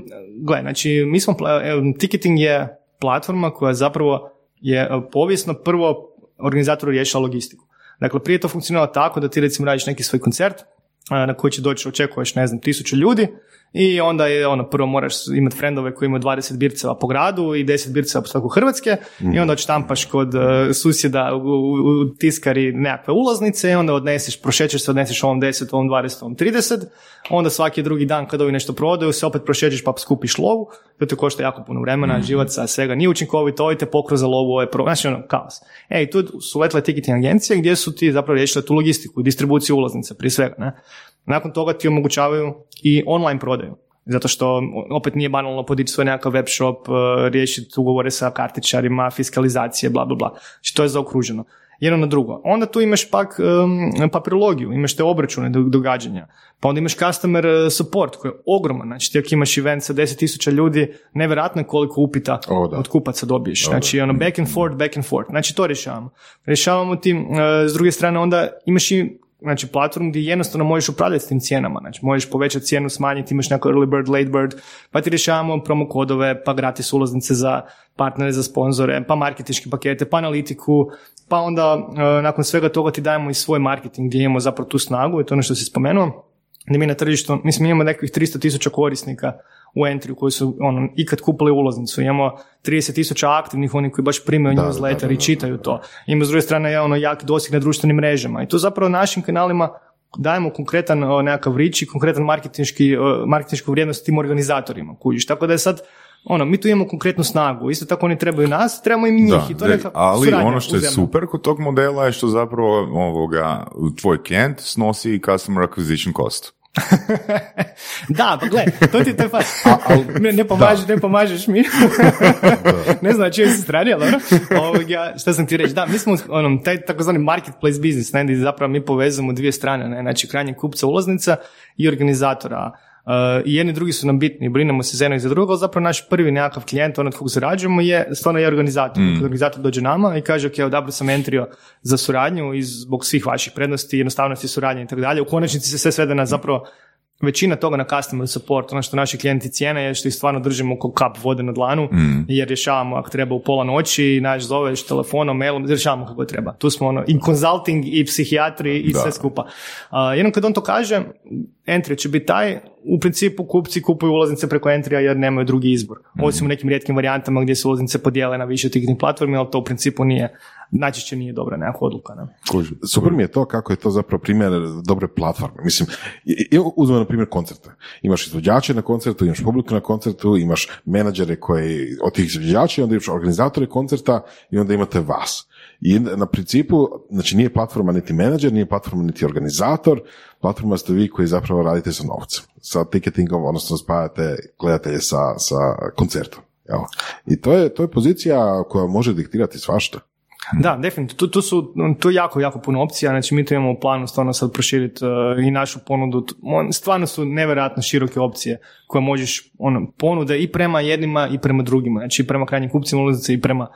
gle, znači, mi smo, pla- ticketing je platforma koja zapravo je e, povijesno prvo organizatoru riješila logistiku. Dakle, prije je to funkcioniralo tako da ti recimo radiš neki svoj koncert, a, na koji će doći, očekuješ, ne znam, tisuću ljudi i onda je ono, prvo moraš imati frendove koji imaju 20 birceva po gradu i 10 birceva po svaku Hrvatske. I onda odštampaš kod e, susjeda u, u, u tiskari nekakve ulaznice i onda odneseš, prošećeš se, odneseš ovom 10, ovom 20, ovom 30, onda svaki drugi dan kad ovi nešto prodaju se opet prošećeš pa skupiš lovu, to te košta jako puno vremena, živaca, svega, nije učinkovito, ovi te pokro za lovu, ovo je pro... znači ono, kaos. E, i tu su letile ticketing agencije gdje su ti zapravo riješile tu logistiku, distribuciju ulaznica prije svega, ne? Nakon toga ti omogućavaju i online prodaju. Zato što opet nije banalno podići svoj nekakav web shop, eh, riješiti ugovore sa kartičarima, fiskalizacije, bla, bla, bla. Znači to je zaokruženo. Jedno na drugo. Onda tu imaš pak um, papirologiju, imaš te obračune do- događanja. Pa onda imaš customer eh, support koji je ogroman. Znači ti ako imaš event sa 10.000 ljudi, nevjerojatno je koliko upita O, da. od kupaca dobiješ. Znači ono back and forth, back and forth. Znači to rješavamo. Rješavamo ti, eh, s druge strane onda imaš i znači platformu gdje jednostavno možeš upravljati s tim cijenama, znači možeš povećati cijenu, smanjiti, imaš neko early bird, late bird, pa ti rješavamo promo kodove, pa gratis ulaznice za partnere, za sponzore, pa marketinške pakete, pa analitiku, pa onda e, nakon svega toga ti dajemo i svoj marketing gdje imamo zapravo tu snagu, i to je ono što si spomenuo, gdje mi na tržištu, mislim imamo nekakvih 300 tisuća korisnika u Entry koji su ono, ikad kupili ulaznicu. Imamo 30 tisuća aktivnih, oni koji baš primaju Da, newsletter da, da, i čitaju to. Ima s druge strane je ono jak doseg na društvenim mrežama. I tu zapravo našim kanalima dajemo konkretan nekakav rič i konkretan marketinški, marketinšku vrijednost tim organizatorima. Kužiš. Tako da je sad ono, mi tu imamo konkretnu snagu, isto tako oni trebaju nas, trebamo i mi njih Da, i to je ali ono što je super kod tog modela je što zapravo ovoga, tvoj klijent snosi customer acquisition cost. Da, pa gle, to ti je taj fakt. Ne, ne, pomažeš, ne pomažeš mi. ne znam čije si strani, ali. Ovoga, šta sam ti reći? Da, mi smo onom, taj takozvani marketplace business, ne, gdje zapravo mi povezujemo dvije strane, ne, znači krajnjeg kupca ulaznica i organizatora. Uh, I jedni drugi su nam bitni, brinemo se za jedno i za drugo, ali zapravo naš prvi nekakav klijent, onaj od kog zarađujemo, je stvarno je organizator. Kad organizator dođe nama i kaže, ok, odabro sam entrio za suradnju i zbog svih vaših prednosti, jednostavnosti suradnje i tako dalje. U konačnici se sve svede na zapravo većina toga na customer support, ono što naši klijenti cijene je što ih stvarno držimo kao kap vode na dlanu, jer rješavamo ako treba u pola noći, naš zoveš telefonom, mailom, rješavamo kako treba. Tu smo ono, i consulting, i psihijatri, i Da. sve skupa. A, jednom kad on to kaže, entry će biti taj, u principu kupci kupuju ulaznice preko entrija jer nemaju drugi izbor. Osim u nekim rijetkim varijantama gdje se ulaznice podijele na više tih platformi, ali to u principu nije, najčešće nije dobra nekakva odluka. Ne? Super mi je to kako je to zapravo primjer dobre platforme. Mislim, uzmemo na primjer koncerte. Imaš izvođače na koncertu, imaš publiku na koncertu, imaš menadžere koji od tih izvođača, i onda imaš organizatore koncerta i onda imate vas. I na principu, znači nije platforma niti menadžer, nije platforma niti organizator, platforma ste vi koji zapravo radite sa novcem, sa ticketingom, odnosno spajate gledatelje sa, sa koncertom. Jel? I to je, to je pozicija koja može diktirati svašta. Da, definitivno. Tu, tu su tu jako, jako puno opcija. Znači, mi tu imamo u planu stvarno sad proširiti uh, i našu ponudu. Stvarno su nevjerojatno široke opcije koje možeš ono, ponude i prema jednima i prema drugima. Znači, i prema krajnjim kupcima ulaznice i prema,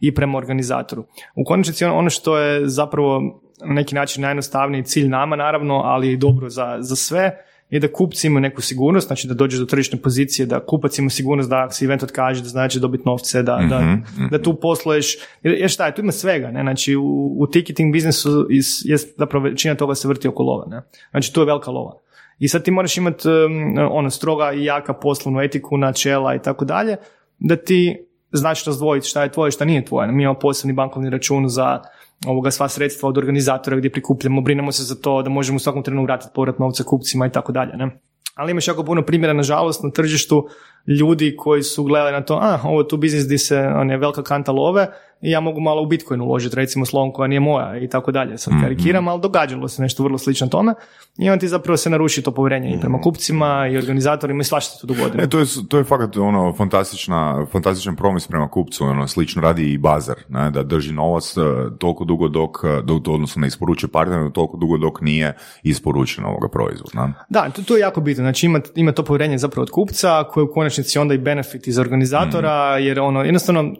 i prema organizatoru. U konačnici ono, ono što je zapravo na neki način najjednostavniji cilj nama, naravno, ali i dobro za, za sve, je da kupci imaju neku sigurnost, znači da dođeš do tržišne pozicije, da kupac ima sigurnost da se event otkaže, da znači dobiti novce, da, da, Mhm, da tu posluješ, jer, šta je, tu ima svega, ne, znači u, u ticketing biznisu is, je zapravo većina toga se vrti oko lova, ne, znači tu je velika lova. I sad ti moraš imati ono stroga i jaka poslovnu etiku, načela i tako dalje, da ti znaš razdvojiti šta je tvoje, šta nije tvoje. Mi imamo posebni bankovni račun za ovoga sva sredstva od organizatora gdje prikupljamo, brinemo se za to da možemo u svakom trenutku vratiti povrat novca kupcima i tako dalje. Ne? Ali imaš jako puno primjera, nažalost, na tržištu ljudi koji su gledali na to, a, ovo je tu biznis gdje se on je velika kanta love i ja mogu malo u Bitcoin uložiti, recimo slovom koja nije moja i tako dalje. Sad karikiram, ali događalo se nešto vrlo slično tome i onda ti zapravo se naruši to povjerenje i prema kupcima i organizatorima i svašta se tu dogodi. E, to je, to je fakat ono fantastična, fantastičan promis prema kupcu, ono, slično radi i bazar, ne, da drži novac e, toliko dugo dok, e, dok odnosno ne isporučuje partneru toliko dugo dok nije isporučen ovoga proizvoda. Da, to, to je jako bitno. Znači ima, ima to povjerenje zapravo od kupca koje u konačnici onda i benefit iz organizatora jer ono jednostavno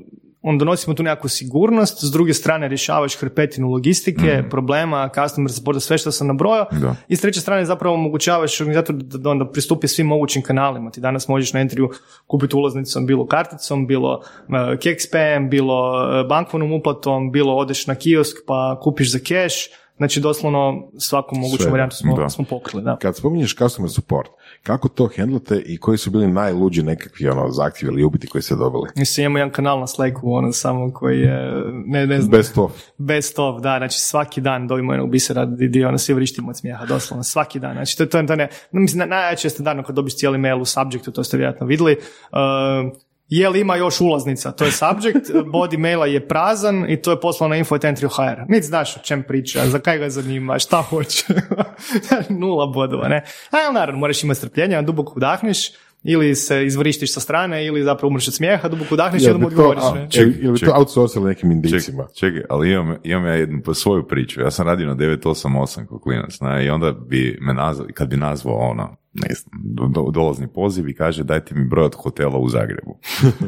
on donosimo tu nekakvu sigurnost, s druge strane rješavaš hrpetinu logistike, problema, customer support, sve što sam nabrojao Da. i s treće strane zapravo omogućavaš organizatoru da, da onda pristupi svim mogućim kanalima. Ti danas možeš na Entriju kupiti ulaznicom, bilo karticom, bilo uh, kekspem, bilo uh, bankovnom uplatom, bilo odeš na kiosk pa kupiš za cash, znači doslovno svaku moguću varijantu smo, da. smo pokrili. Da. Kad spominješ customer support, kako to handlate i koji su bili najluđi nekakvi ono, zahtjevi ili upiti koji ste dobili? Mislim, imamo jedan kanal na Slacku, ono samo koji je, ne, ne znam, Best of. best of, da, znači svaki dan dobimo jednog bisera di ono svi vrištimo od smijeha, doslovno, svaki dan, znači to, to, to ne, mislim, na- najjače je standardno kad dobiš cijeli mail u subjectu, to ste vjerojatno vidjeli, uh, je li ima još ulaznica, to je subject, body maila je prazan i to je poslano na info at entry.hr. Niti znaš o čem priča, za kaj ga zanima, šta hoće. Nula bodova, ne. A, ali naravno, moraš imati strpljenja, duboko udahneš, ili se izvrištiš sa strane, ili zapravo umreš od smijeha, duboko udahneš i onda bi mu to, odgovoriš. jel bi to outsourcili nekim indicima? Čekaj, ali imam, imam ja jednu po svoju priču. Ja sam radio na 988 kao klinac, ne, i onda bi me nazvao, kad bi nazvao ono, ne znam, do, do- dolazni poziv i kaže dajte mi broj od hotela u Zagrebu.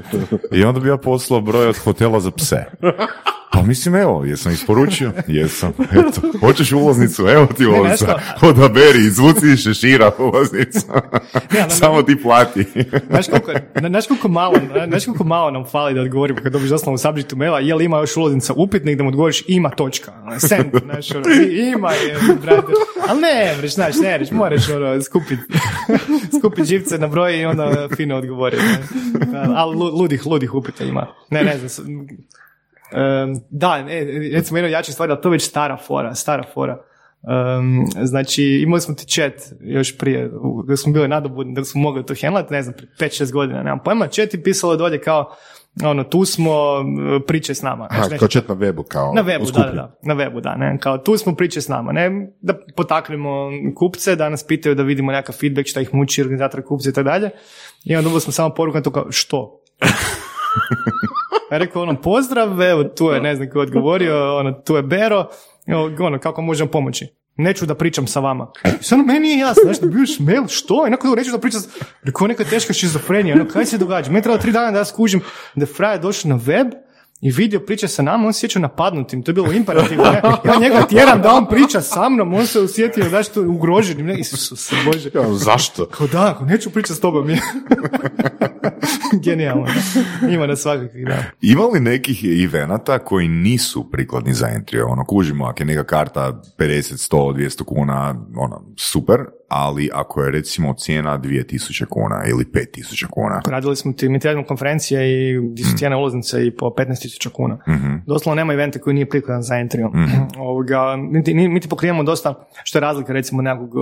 I onda bi ja poslao broj od hotela za pse. Pa mislim, evo, jesam isporučio? Jesam. Eto, hoćeš ulaznicu? Evo ti ulaznica. Odaberi, izvuci iz šešira ulaznicu. ne, Samo ti plati. Znaš koliko, znaš koliko malo, znaš koliko malo nam fali da odgovorimo kad dobiš doslovno u subjectu maila, je li ima još ulaznica upitnik da mu odgovoriš ima točka, ono, send, znaš, ono, ima je, brate, ali ne, vreš, znaš, ne, vreš, moraš, ono, skupit, skupit živce na broj i onda fino odgovori, ne. ali lu- ludih, ludih upita ima, ne, ne znam, Em, da, ne, recimo jedna jača stvar, ali to je već stara fora, stara fora. Em, znači, imali smo ti chat još prije, dok smo bili nadobudni, dok smo mogli to handlati, ne znam, 5-6 godina, nemam pojma, chat je pisalo dolje kao, ono, tu smo, priče s nama. Aha, Znači, nešto- kao chat na webu, kao na webu, da, da, da, na webu, da, ne, kao tu smo priče s nama, ne, da potaknemo kupce, da nas pitaju da vidimo nekakav feedback, šta ih muči, organizator kupce i tako dalje. I onda dobili smo samo poruku na to kao, što? Ja rekao ono, pozdrav, evo, tu je, ne znam ko je odgovorio, ono, tu je Bero, evo, ono, kako možemo pomoći? Neću da pričam sa vama. I sad ono, meni nije jasno, znaš, dobiješ mail, što? I nakon neću da pričam, rekao, neka teška šizofrenija, ono, kaj se događa? Meni je trebalo tri dana da ja skužim da je frajer došao na web i vidio priča sa nama, on se sjećao napadnutim, to je bilo imperativno, ne? Ja njega tjeram da on priča sa mnom, on se osjetio, znaš, to ugroženim, ne? Isus, Bože. Kao, zašto? Kao da, neću pričati s tobom. Genijalno. da. Ima na svakakvih, da. Ima li nekih evenata koji nisu prikladni za entry? Ono, kužimo, ako je neka karta 50, 100, 200 kuna, ono, super, ali ako je recimo cijena 2000 kuna ili 5000 kuna. Radili smo ti, mi ti radimo konferencije i gdje su cijene ulaznice i po 15.000 kuna. Doslovno nema eventa koji nije prikladan za entry. Ovoga, mi, ti, mi ti pokrivamo dosta, što je razlika recimo nekog,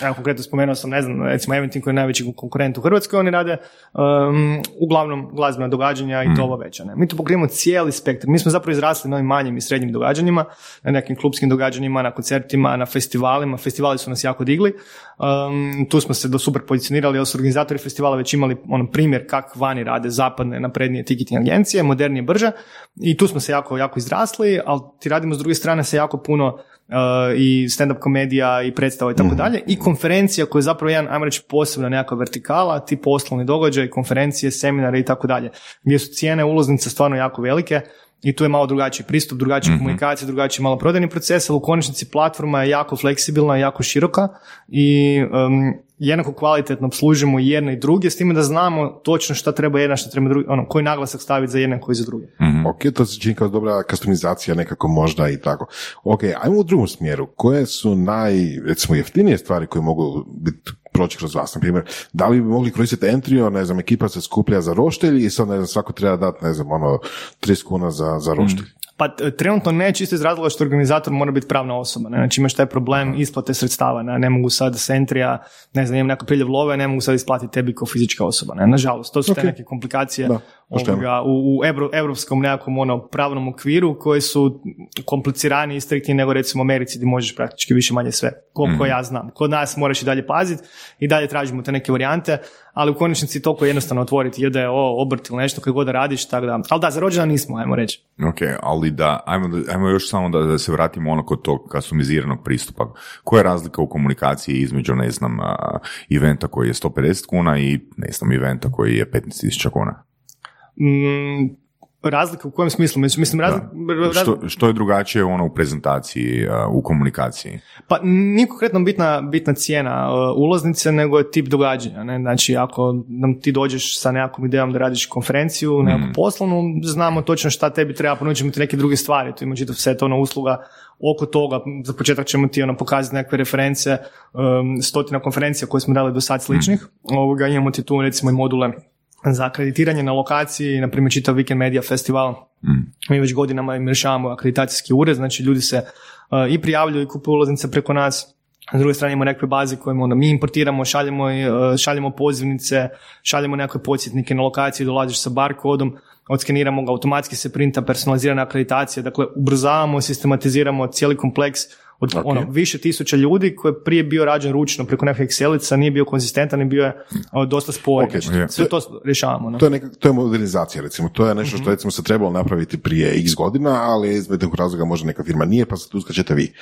eh, evo konkretno spomenuo sam, ne znam, recimo Eventim koji je najveći konkurent u Hrvatskoj, oni rade um, uglavnom glazbena događanja i to ovo veća. Ne? Mi tu pokrivamo cijeli spektar. Mi smo zapravo izrasli na ovim manjim i srednjim događanjima, na nekim klubskim događanjima, na koncertima, na festivalima. Festivali su nas jako digli. Um, tu smo se do super pozicionirali, jer su organizatori festivala već imali ono primjer kak vani rade zapadne naprednije ticketing agencije, modernije, brže. I tu smo se jako, jako izrasli, ali ti radimo s druge strane se jako puno uh, i stand-up komedija i predstava i tako dalje. I konferencija koja je zapravo jedan, ajmo reći, posebna nekakva vertikala, ti poslovni događaj, konferencije, seminare i tako dalje, gdje su cijene ulaznica stvarno jako velike, i tu je malo drugačiji pristup, drugačija komunikacija, drugačiji malo prodajni proces, ali u konačnici platforma je jako fleksibilna, jako široka i um, jednako kvalitetno obslužimo i jedne i druge, s time da znamo točno šta treba jedna, šta treba drugi, ono, koji naglasak staviti za jedne, koji za druge. Ok, to se čini kao dobra customizacija nekako možda i tako. Ok, ajmo u drugom smjeru. Koje su naj, recimo, jeftinije stvari koje mogu biti proći kroz vas? Na primjer, da li bi mogli koristiti Entrio, ne znam, ekipa se skuplja za roštelj i sad, ne znam, svako treba dati, ne znam, ono, 30 kuna za, za roštelj. Pa t- trenutno ne, čisto iz razloga što organizator mora biti pravna osoba. Ne? Znači imaš taj problem isplate sredstava. Ne, ne mogu sad s Entrija, ne znam, imam nekakav priljev love, ne mogu sad isplatiti tebi kao fizička osoba. Ne? Nažalost, to su te neke komplikacije Da, ovoga, u, u evro- evropskom nekakvom ono, pravnom okviru koji su kompliciraniji i striktniji nego recimo u Americi gdje možeš praktički više manje sve, koliko ja znam. Kod nas moraš i dalje paziti i dalje tražimo te neke varijante, ali u konačnici toliko je jednostavno otvoriti, jer da je ovo obrt ili nešto koje god da radiš, tako da, ali da, za rođena nismo, ajmo reći. Ok, ali da, ajmo, ajmo još samo da, da se vratimo ono kod tog customiziranog pristupa. Koja je razlika u komunikaciji između, ne znam, eventa koji je 150 kuna i, ne znam, eventa koji je 15.000 kuna? Mm, razlika u kojem smislu? Mislim, mislim razlika, Što, što je drugačije ono u prezentaciji, a, u komunikaciji? Pa nije konkretno bitna, bitna cijena uh, ulaznice, nego je tip događanja. Ne? Znači, ako nam ti dođeš sa nekakvom idejom da radiš konferenciju, nekakvu poslovnu, znamo točno šta tebi treba, ponuđemo ti neke druge stvari, tu ima čitav set ono usluga oko toga, za početak ćemo ti ono pokazati nekakve reference, um, stotina konferencija koje smo dali do sad sličnih, ovoga, imamo ti tu recimo i module za akreditiranje na lokaciji, na primjer čitav Weekend Media Festival, mi već godinama im rješavamo akreditacijski ured, znači ljudi se uh, i prijavljuju i kupuju ulaznice preko nas, s druge strane imamo nekakve baze koje onda mi importiramo, šaljemo, uh, šaljemo pozivnice, šaljemo nekakve podsjetnike na lokaciji, dolaziš sa bar kodom, odskeniramo ga, automatski se printa personalizirana akreditacija, dakle ubrzavamo, sistematiziramo cijeli kompleks od ono, više tisuća ljudi koji je prije bio rađen ručno preko nekakvih Excelica, nije bio konzistentan i bio je uh, dosta spor. Ok, Znači, sve to rješavamo. No? To je, neka, to je modernizacija, recimo. To je nešto što recimo se trebalo napraviti prije x godina, ali iz nekog razloga možda neka firma nije, pa sad tu uskačete vi.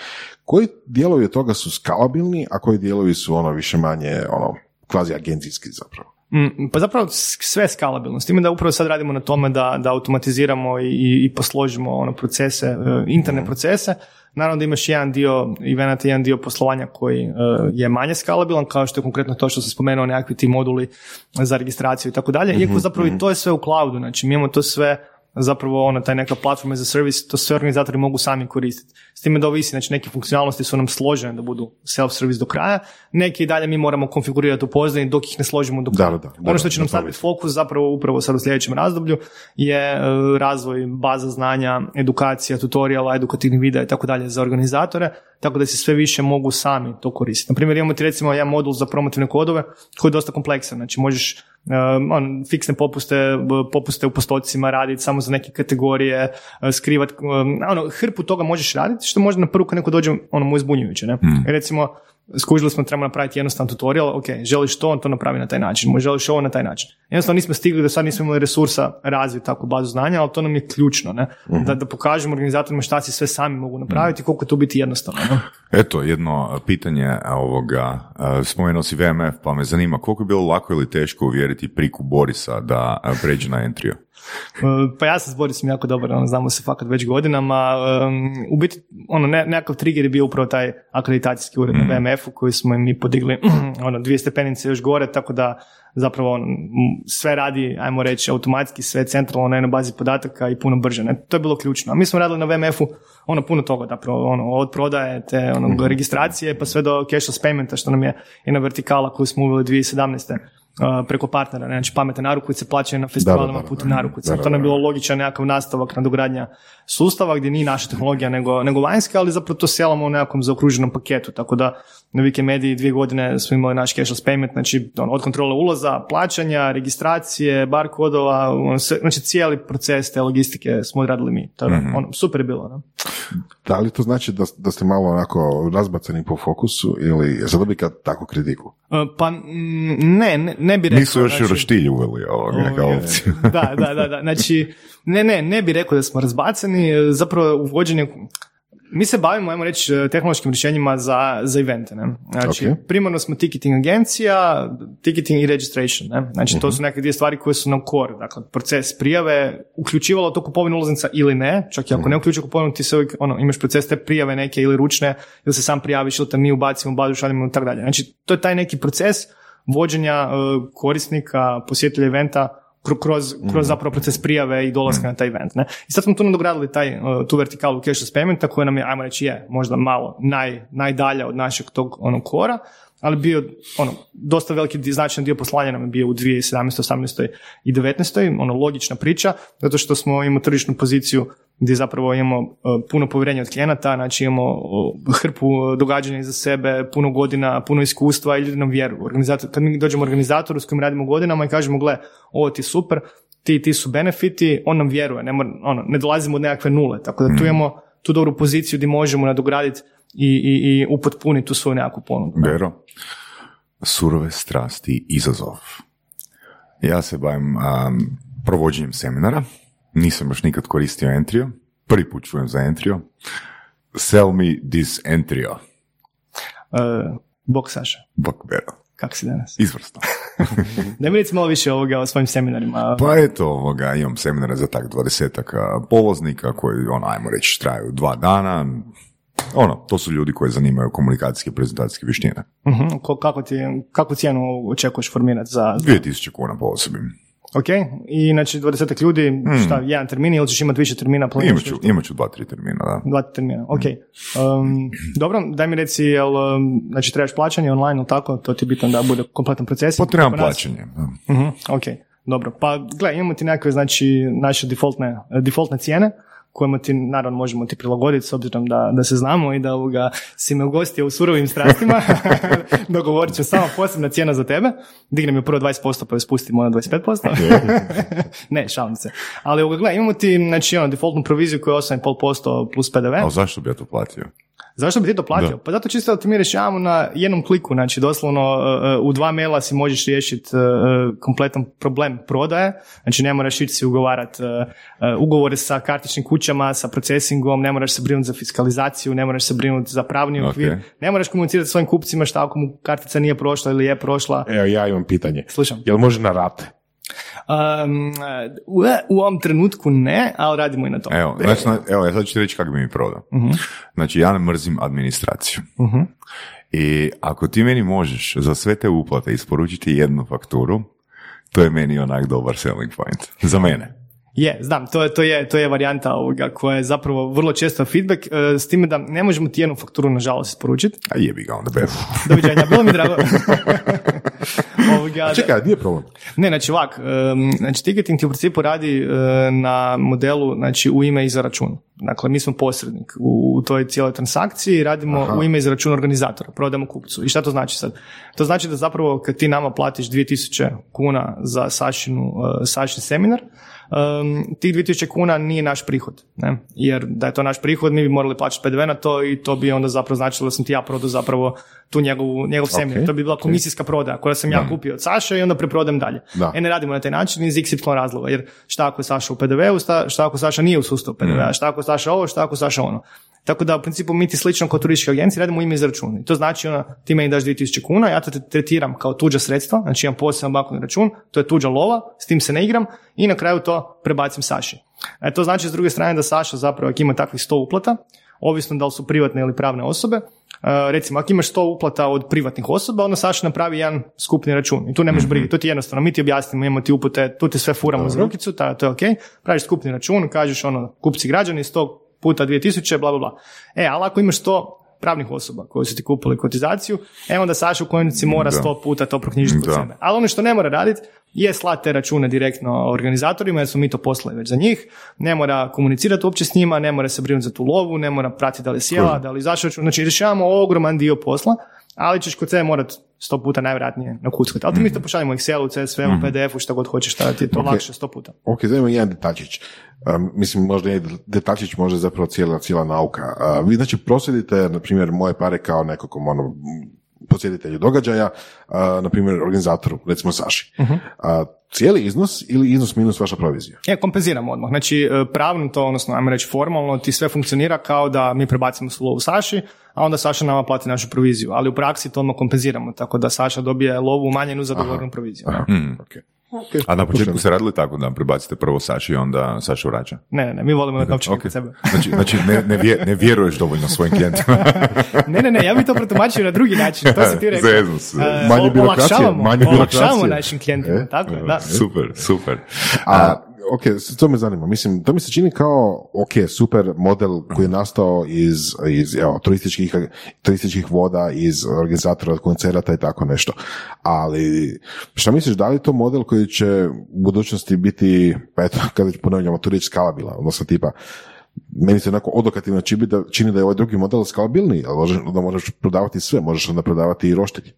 Koji dijelovi od toga su skalabilni, a koji dijelovi su ono više manje ono kvazi agencijski zapravo? Mm, Pa zapravo sve skalabilno. S time da upravo sad radimo na tome da, da automatiziramo i, i posložimo ono procese, e, interne procese. Naravno da imaš jedan dio eventa, jedan dio poslovanja koji e, je manje skalabilan, kao što je konkretno to što sam spomenuo, nekakvi ti moduli za registraciju i tako dalje. Iako zapravo i to je sve u cloudu, znači mi imamo to sve zapravo ono, taj neka platforma za servis, to sve organizatori mogu sami koristiti. S time da ovisi, znači neke funkcionalnosti su nam složene da budu self-service do kraja, neke i dalje mi moramo konfigurirati u pozadini dok ih ne složimo do Da, kraja. da, da, ono što da, će nam da, staviti fokus zapravo upravo sad u sljedećem razdoblju je e, razvoj baza znanja, edukacija, tutoriala, edukativnih videa i tako dalje za organizatore, tako da se sve više mogu sami to koristiti. Na primjer, imamo ti recimo jedan modul za promotivne kodove koji je dosta kompleksan, znači možeš on, fiksne popuste, popuste u postocima raditi samo za neke kategorije, skrivati, ono, hrpu toga možeš raditi, što možda na prvu kad neko dođe, ono, mu je zbunjujuće, ne? Recimo, skužili smo trebamo napraviti jednostavan tutorial, ok, želiš to, on to napravi na taj način, želiš ovo na taj način. Jednostavno nismo stigli, do sad nismo imali resursa razviti takvu bazu znanja, ali to nam je ključno, ne? Da, da pokažemo organizatorima šta si sve sami mogu napraviti i koliko to biti jednostavno. Ne? Eto, jedno pitanje ovoga, spomenuo si VMF, pa me zanima koliko je bilo lako ili teško uvjeriti priku Borisa da pređe na Entrio? Uh, Pa ja se s Borisom jako dobro, ono, znamo se fakat već godinama. Um, u biti, ono, ne, nekakav trigger je bio upravo taj akreditacijski ured na BMF-u koji smo mi podigli ono, dvije stepenice još gore, tako da zapravo m, sve radi, ajmo reći, automatski, sve centralno na jednoj bazi podataka i puno brže. Ne? To je bilo ključno. A mi smo radili na VMF-u ono puno toga, zapravo, ono, od prodaje te ono, registracije pa sve do cashless paymenta, što nam je jedna vertikala koju smo uveli 2017 uh, preko partnera, ne? znači pametne narukvice plaćaju na festivalima Da, da, da, putem narukvica. Da, To nam je bilo logičan nekakav nastavak nadogradnja sustava gdje nije naša tehnologija nego, nego vanjska, ali zapravo to selamo u nekakvom zaokruženom paketu, tako da na Wikimediji dvije godine smo imali naš cashless payment, znači ono, od kontrole ulaza, plaćanja, registracije, bar kodova, sve- znači cijeli proces te logistike smo odradili mi. To je, Mhm. ono, super je bilo. No? Da li to znači da, da ste malo onako razbacani po fokusu ili zadobika takvu kritiku? Uh, Pa ne, ne, ne bi rekao. Nisu još znači- i roštilj uveli ovoga kao Ovoga, opciju. da, da, da, da. Znači, ne, ne, ne bi rekao da smo razbacani, zapravo uvođenje Mi se bavimo, ajmo reći, tehnološkim rješenjima za, za evente. Ne? Znači, Ok. primarno smo ticketing agencija, ticketing i registration. Ne? Znači, to su neke dvije stvari koje su nam core. Dakle, proces prijave, uključivalo to kupovinu ulaznica ili ne, čak i ako ne uključuje kupovinu, ti se uvijek, ono, imaš proces te prijave neke ili ručne, ili se sam prijaviš, ili te mi ubacimo bazu, šaljemo i tako dalje. Znači, to je taj neki proces vođenja e, korisnika, posjetitelja eventa kroz, kroz zapravo proces prijave i dolaska na taj event. Ne? I sad smo tu nadogradili taj, uh, tu vertikalu cashless paymenta koja nam je, ajmo reći, je možda malo naj, najdalja od našeg tog onog kora, ali bio ono, dosta veliki značajan dio poslanja nam je bio u 2017. 18. i 19. ono logična priča, zato što smo imamo tržišnu poziciju gdje zapravo imamo uh, puno povjerenja od klijenata, znači imamo hrpu uh, događanja iza sebe, puno godina, puno iskustva i ljudi nam vjeruju. Organizator, kad mi dođemo organizatoru s kojim radimo godinama i kažemo, gle, ovo ti je super, ti, ti su benefiti, on nam vjeruje, ne, mora- ono, ne dolazimo od nekakve nule, tako da tu imamo tu dobru poziciju gdje možemo nadograditi i, i, i upotpuniti tu svoju nekakvu ponudu. Vero, surove strasti izazov. Ja se bavim um, provođenjem seminara, nisam još nikad koristio Entrio, prvi put čujem za Entrio. Sell me this Entrio. Uh, bok Saša, Bok Vero, kako si danas? izvrsno. Ne mi recimo malo više ovoga o svojim seminarima. Pa eto, ovoga, imam seminare za tak dvadesetak a, polaznika koji, ono, ajmo reći, traju dva dana. Ono, to su ljudi koji zanimaju komunikacijske i prezentacijske vještine. Ko- kako, ti, kakvu cijenu očekuješ formirati za... 2000 kuna po osobi. Ok, i znači 20 ljudi, šta, jedan termin ili ćeš imati više termina? Imat ću, imat ću dva, tri termina, da. Dva termina, ok. Um, dobro, daj mi reci, jel, um, znači trebaš plaćanje online ili tako, to ti je bitno da bude kompletan proces. Potrebam nas- plaćanje. Mhm, ok, dobro. Pa gle, imamo ti nekakve, znači, naše defaultne, defaultne cijene, kojima ti, naravno, možemo ti prilagoditi s obzirom da, da se znamo i da ovoga, si me ugostio u surovim strastima. Dogovorit ću samo posebna cijena za tebe. Dignem je prvo 20%, pa je spustimo na 25%. ne, šalim se. Ali ovoga, gle, imamo ti, znači, ono, defaultnu proviziju koja je 8,5% plus PDV. A zašto bi ja to platio? Zašto bi ti to platio? Da. Pa zato čisto da ti mi rješavamo na jednom kliku, znači doslovno uh, uh, u dva maila si možeš riješiti uh, kompletan problem prodaje, znači ne moraš ići si ugovarati ugovore sa kartičnim kućama, sa procesingom, ne moraš se brinuti za fiskalizaciju, ne moraš se brinuti za pravni okvir, Ok. ne moraš komunicirati svojim kupcima šta ako mu kartica nije prošla ili je prošla. Evo, ja imam pitanje. Slušam. Jel može na rate? Um, u, ovom trenutku ne, ali radimo i na tome. Evo, znači, na- evo, ja sad ću ti reći kako bi mi prodao. Znači, ja ne mrzim administraciju. I ako ti meni možeš za sve te uplate isporučiti jednu fakturu, to je meni onak dobar selling point. Za mene. Je, znam, to je, to je, to je varijanta ovoga koja je zapravo vrlo često feedback, e, s time da ne možemo ti jednu fakturu nažalost isporučiti. A jebi ga onda bez. Doviđenja, bilo mi je drago. Ovoga, da- Čekaj, nije problem. ne, znači ovak, em, znači ticketing ti u principu radi e, na modelu znači u ime i za račun. Dakle, mi smo posrednik u toj cijeloj transakciji, radimo u ime i za račun organizatora, prodamo kupcu. I šta to znači sad? To znači da zapravo kad ti nama platiš 2000 kuna za Sašinu, e, Sašin seminar, um, tih 2000 kuna nije naš prihod, ne? jer da je to naš prihod, mi bi morali plaćati PDV na to i to bi onda zapravo značilo da sam ti ja prodao zapravo tu njegovu, njegov seminar. To bi bila komisijska prodaja koja sam ja kupio od Saše i onda preprodam dalje. Da. E ne radimo na taj način iz XY razloga, jer šta ako je Saša u PDV-u, šta, šta ako Saša nije u sustavu PDV-a, šta ako Saša ovo, šta ako Saša ono. Tako da u principu mi ti slično kao turističke agencije radimo ime iz računa. I to znači ono, ti meni daš 2000 kuna, ja to tretiram kao tuđa sredstva, znači imam poseban bankovni račun, to je tuđa lova, s tim se ne igram i na kraju to prebacim Saši. E, to znači s druge strane da Saša zapravo ako ima takvih 100 uplata, ovisno da li su privatne ili pravne osobe, Uh, recimo, ako imaš 100 uplata od privatnih osoba, onda Saša napravi jedan skupni račun. I tu nemaš brige, to ti je jednostavno. Mi ti objasnimo, imamo ti upute, tu ti sve furamo za rukicu, ta, to je ok. Praviš skupni račun, kažeš ono, kupci građani 100 puta 2000, bla, bla, bla. E, ali ako imaš 100 pravnih osoba koji su ti kupili kotizaciju, e onda Saša u konačnici mora Da. 100 puta to proknjižiti kod sebe. Ali ono što ne mora raditi je slati te račune direktno organizatorima jer smo mi to poslali već za njih, ne mora komunicirati uopće s njima, ne mora se brinuti za tu lovu, ne mora pratiti da li je sjela, da li izašao znači rješavamo ogroman dio posla, ali ćeš kod sebe morat sto puta najvjerojatnije nakuckati. Ali ti mi to pošaljemo u Excelu, CSV, u PDF-u, šta god hoćeš, šta ti je to Ok. lakše sto puta. Ok, zanima jedan detačić. Um, mislim, možda je detačić možda zapravo cijela, cijela nauka. Uh, vi znači prosjedite, na primjer, moje pare kao nekakvom ono, m, posjetitelju događaja, uh, na primjer organizatoru, recimo Saši. Uh, cijeli iznos ili iznos minus vaša provizija? Je, kompenziramo odmah. Znači, e, pravno to, odnosno, ajmo reći formalno, ti sve funkcionira kao da mi prebacimo lovu Saši, a onda Saša nama plati našu proviziju. Ali u praksi to odmah kompenziramo, tako da Saša dobije lovu umanjenu za dogovornu proviziju. Mm. A na početku se radili tako da prebacite prvo Saši i onda Saša vraća? Ne, ne, ne, mi volimo imati novčanik Ok. kod sebe. Znači, znači ne, ne, vje- ne vjeruješ dovoljno svojim klijentima. ne, ne, ne, ja bi to protumačio na drugi način, to si ti rekao. Zeznu se. E, Manje birokracije, olakšavamo, manje birokracije. olakšavamo našim klijentima, E, tako, je, da. super, super. A, ok, to me zanima. Mislim, to mi se čini kao, ok, super model koji je nastao iz, iz evo, turističkih, turističkih voda, iz organizatora koncerata i tako nešto. Ali, šta misliš, da li je to model koji će u budućnosti biti, pa eto, kada ponavljamo, tu riječ skalabilan, odnosno tipa, meni se onako odokativno čini da, čini da je ovaj drugi model skalabilniji, ali možeš, da možeš prodavati sve, možeš onda prodavati i roštilj.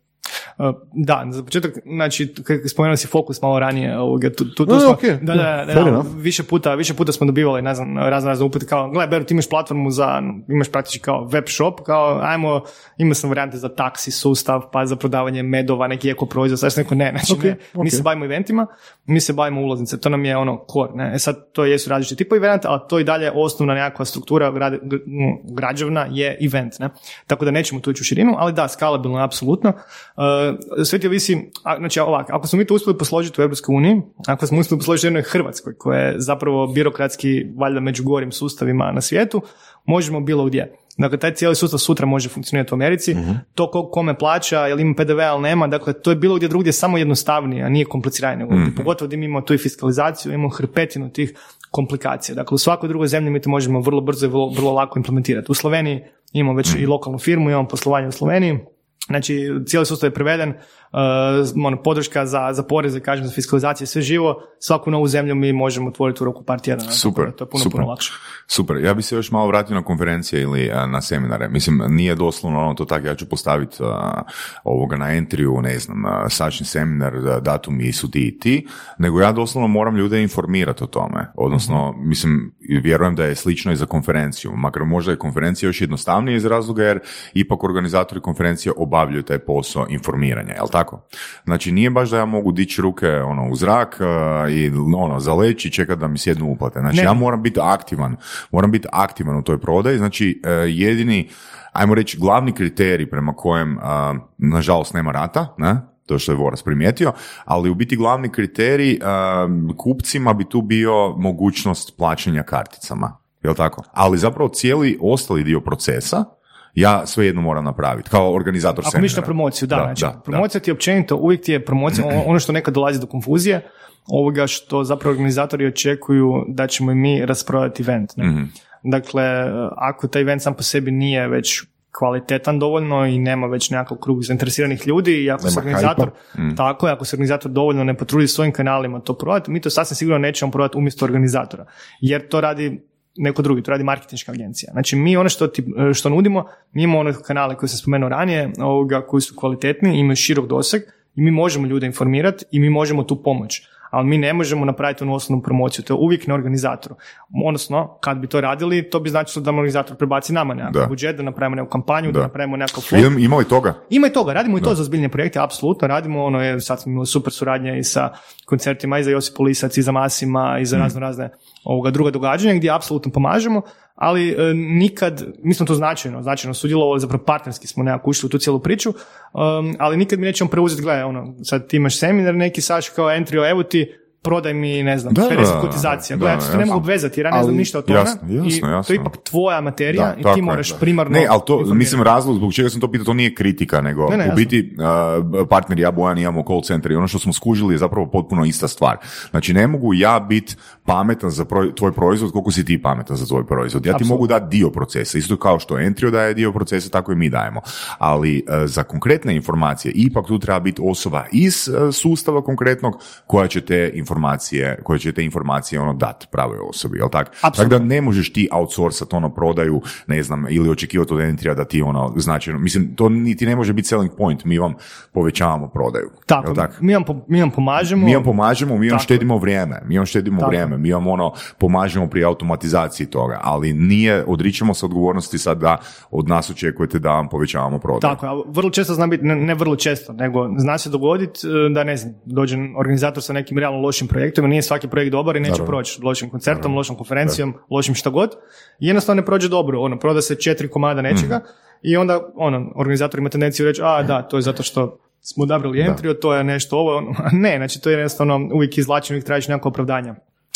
Uh, Da, za početak, znači, spomenuo si fokus malo ranije, ovoga, tu, tu, tu No, smo, ok, da, da, da, da, više puta, više puta smo dobivali, ne znam, razne razne upute kao, gledaj, Beru, ti imaš platformu za, imaš praktički kao web shop, kao, ajmo, imao sam varijante za taksi sustav, pa za prodavanje medova, neki eko proizvod, sad rekao, ne, znači, Ok, ne, mi ok. se bavimo eventima, mi se bavimo ulaznice, to nam je ono core, ne, e sad, to jesu različiti tipovi eventa, ali to i dalje osnovna nekakva struktura grad- građevna je event, ne, tako da nećemo tu ići u širinu, ali da, skalabilno je apsolutno, Uh, sve ti ovisi, a, znači ovako, ako smo mi to uspjeli posložiti u Europskoj uniji, ako smo uspjeli posložiti u jednoj Hrvatskoj, koja je zapravo birokratski valjda među gorim sustavima na svijetu, možemo bilo gdje. Dakle, taj cijeli sustav sutra može funkcionirati u Americi, to ko, kome plaća, jel ima PDV, ali nema, dakle, to je bilo gdje drugdje samo jednostavnije, a nije kompliciranije. nego ovdje. Pogotovo da mi imamo tu i fiskalizaciju, imamo hrpetinu tih komplikacija. Dakle, u svakoj drugoj zemlji mi to možemo vrlo brzo i vrlo, vrlo lako implementirati. U Sloveniji imamo već i lokalnu firmu, imamo poslovanje u Sloveniji, Znači, cijeli sustav je preveden, uh, ono, podrška za, za poreze, kažem, za fiskalizaciju, sve živo, svaku novu zemlju mi možemo otvoriti u roku par tjedana. Super, To je puno, super. puno lakše. Super, ja bi se još malo vratio na konferencije ili a, na seminare. Mislim, nije doslovno ono to tako, ja ću postaviti a, ovoga na entriju, ne znam, a, sačni seminar, a, datumi su ti i ti, nego ja doslovno moram ljude informirati o tome. Odnosno, mislim, i vjerujem da je slično i za konferenciju. Makar možda je konferencija još jednostavnija iz razloga jer ipak organizatori konferencije obavljaju taj posao informiranja, jel tako? Znači, nije baš da ja mogu dići ruke ono, u zrak a, i ono, zaleći i čekati da mi sjednu uplate. Znači, Ne. ja moram biti aktivan, moram biti aktivan u toj prodaji, znači e, jedini, ajmo reći, glavni kriterij prema kojem, a, nažalost, nema rata, ne? to što je Voras primijetio, ali u biti glavni kriterij kupcima bi tu bio mogućnost plaćanja karticama, jel tako? Ali zapravo cijeli ostali dio procesa ja svejedno moram napraviti, kao organizator Ako mišliš na seminara. promociju, da, Da, znači, da, da. promocija ti je općenito, uvijek ti je promocija, ono- što nekad dolazi do konfuzije, ovoga što zapravo organizatori očekuju da ćemo i mi rasprodati event. Ne? Mhm. Dakle, ako taj event sam po sebi nije već kvalitetan dovoljno i nema već nekakav krug zainteresiranih ljudi i ako se organizator, Mm. tako je, ako se organizator dovoljno ne potrudi svojim kanalima to prodati, mi to sasvim sigurno nećemo prodati umjesto organizatora, jer to radi neko drugi, to radi marketinška agencija. Znači mi ono što, ti, što nudimo, mi imamo one kanale koje sam spomenuo ranije, ovoga, koji su kvalitetni, imaju širok doseg i mi možemo ljude informirati i mi možemo tu pomoći. Ali mi ne možemo napraviti onu osnovnu promociju, to je uvijek na organizatoru. Odnosno, kad bi to radili, to bi značilo da organizator prebaci nama nekakav Da. budžet, da napravimo neku kampanju, da, Da. napravimo nekakav flop. Ima, ima li toga? Ima i toga, radimo i to za zbiljne projekte, apsolutno, radimo ono, je, sad smo imali super suradnje i sa koncertima i za Josip Lisac i za Masima i za razno razne ovoga druga događanja gdje apsolutno pomažemo, ali e, nikad, mi smo to značajno, značajno sudjelovali, zapravo partnerski smo nekako ušli u tu cijelu priču, um, ali nikad mi nećemo preuzeti, gledaj, ono, sad ti imaš seminar neki, Saš kao entry, evo ti, prodaj mi, ne znam, Da, 50 da, kotizacija. da, Gledaj, ja se ne jasno. mogu obvezati jer ja ne znam ništa o tome Jasno, jasno, i to jasno. je ipak tvoja materija Da, i ti je, moraš da. primarno Ne, ali to, informirati. mislim, razlog zbog čega sam to pitao, to nije kritika, nego Ne, ne, u jasno. biti uh, partner ja Bojan imamo call center i ono što smo skužili je zapravo potpuno ista stvar. Znači, ne mogu ja biti pametan za proj- tvoj proizvod koliko si ti pametan za tvoj proizvod. Ja ti mogu dati dio procesa, isto kao što Entrio daje dio procesa, tako i mi dajemo. Ali uh, za konkretne informacije ipak tu treba biti osoba iz uh, sustava konkretnog koja će te informacije informacije, koje će te informacije ono dat pravoj osobi, jel tak? Tako da ne možeš ti outsourcat ono prodaju, ne znam, ili očekivati od Entrija da ti ono značajno, mislim, to niti ne može biti selling point, mi vam povećavamo prodaju. Tako, tak? mi vam, mi vam pomažemo. Mi vam pomažemo, mi vam Tako. štedimo vrijeme, mi vam štedimo Tako. vrijeme, mi vam ono pomažemo pri automatizaciji toga, ali nije, odričemo se odgovornosti sad da od nas očekujete da vam povećavamo prodaju. Tako, a vrlo često zna biti, ne, ne vrlo često, nego zna se dogoditi e, da ne znam, dođe organizator sa nekim realno lošim projektom, i nije svaki projekt dobar i neće Naravno. proći lošim koncertom, lošom konferencijom, lošim šta god. Jednostavno ne prođe dobro, ono, proda se četiri komada nečega Mhm. i onda, ono, organizator ima tendenciju reći, a da, to je zato što smo odabrali entrio, to je nešto ovo, ono, ne, znači to je jednostavno uvijek izvlačeno, uvijek tražiš nekako opravdanja.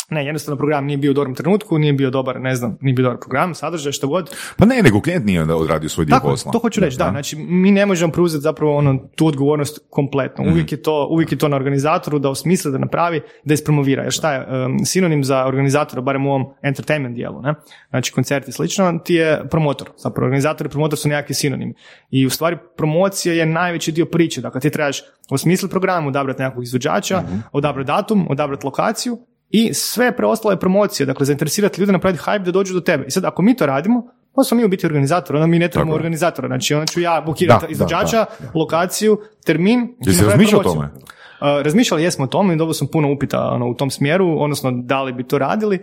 Ne, jednostavno program nije bio u dobrom trenutku, nije bio dobar, ne znam, nije bio dobar program, sadržaj, što god. Pa ne, nego klijent nije onda odradio svoj dio Tako, posla. to hoću reći, da. Znači, mi ne možemo preuzeti zapravo ono, tu odgovornost kompletno. Mhm. Uvijek, je to, uvijek je to na organizatoru da osmisli, da napravi, da ispromovira. Jer šta je um, sinonim za organizatora, barem u ovom entertainment dijelu, ne? znači koncert i slično, ti je promotor. Zapravo, organizator i promotor su nekakvi sinonimi. I u stvari promocija je najveći dio priče. Dakle, ti trebaš osmisliti program, odabrati nekakvog izvođača, Mhm. odabrati datum, odabrati lokaciju i sve preostale promocije, dakle zainteresirati ljude, napraviti hype da dođu do tebe. I sad ako mi to radimo, onda smo mi u biti organizator, onda mi ne trebamo Tako organizatora. Znači onda ću ja bukirati izvođača, lokaciju, termin. i Jesi razmišljao o tome? Uh, razmišljali jesmo o tome i dobio sam puno upita ono, u tom smjeru, odnosno da li bi to radili.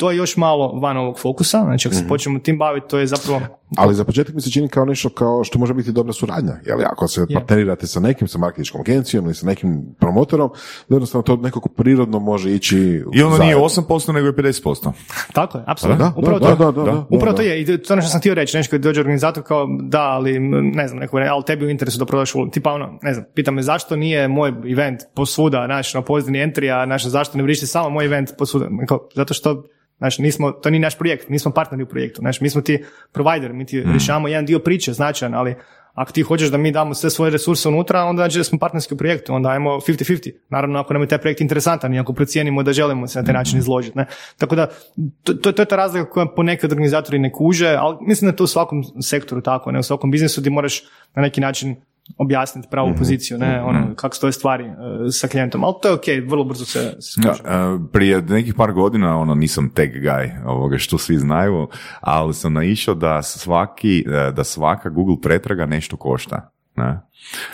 To je još malo van ovog fokusa, znači ako se počnemo tim baviti, to je zapravo Ali za početak mi se čini kao nešto kao što može biti dobra suradnja. Jel, ako se partnerirate sa nekim, sa marketinškom agencijom ili sa nekim promotorom, da jednostavno to nekako prirodno može ići I onda nije zajedno. 8%, nego je 50%. Tako je, apsolutno. Upravo da, to. da, da, da, da, Upravo da. to je. I to je ono što sam htio reći. Nešto kad dođe organizator kao da, ali ne znam, neko, ali tebi u interesu da prodaš ulo- Tipa ono, ne znam, pita me zašto nije moj event posvuda, naš na pozdini entry, a naš zašto ne vrišti samo moj event posvuda. Kao, zato što Znači, nismo, to nije naš projekt, nismo partneri u projektu. Znači, mi smo ti provider, mi ti rješavamo jedan dio priče značajan, ali ako ti hoćeš da mi damo sve svoje resurse unutra, onda znači da smo partnerski u projektu, onda ajmo 50-50. Naravno, ako nam je taj projekt interesantan i ako procijenimo da želimo se na taj način izložiti. Ne? Tako da, to, to, to je ta razlika koja ponekad organizatori ne kuže, ali mislim da je to u svakom sektoru tako, ne u svakom biznisu gdje moraš na neki način objasniti pravu poziciju, ne, ono, kako stoje stvari e, sa klijentom, ali to je ok, vrlo brzo se, se Da, skuži. e, prije nekih par godina, ono, nisam tech guy, ovoga što svi znaju, ali sam naišao da svaki, e, da svaka Google pretraga nešto košta. Ne?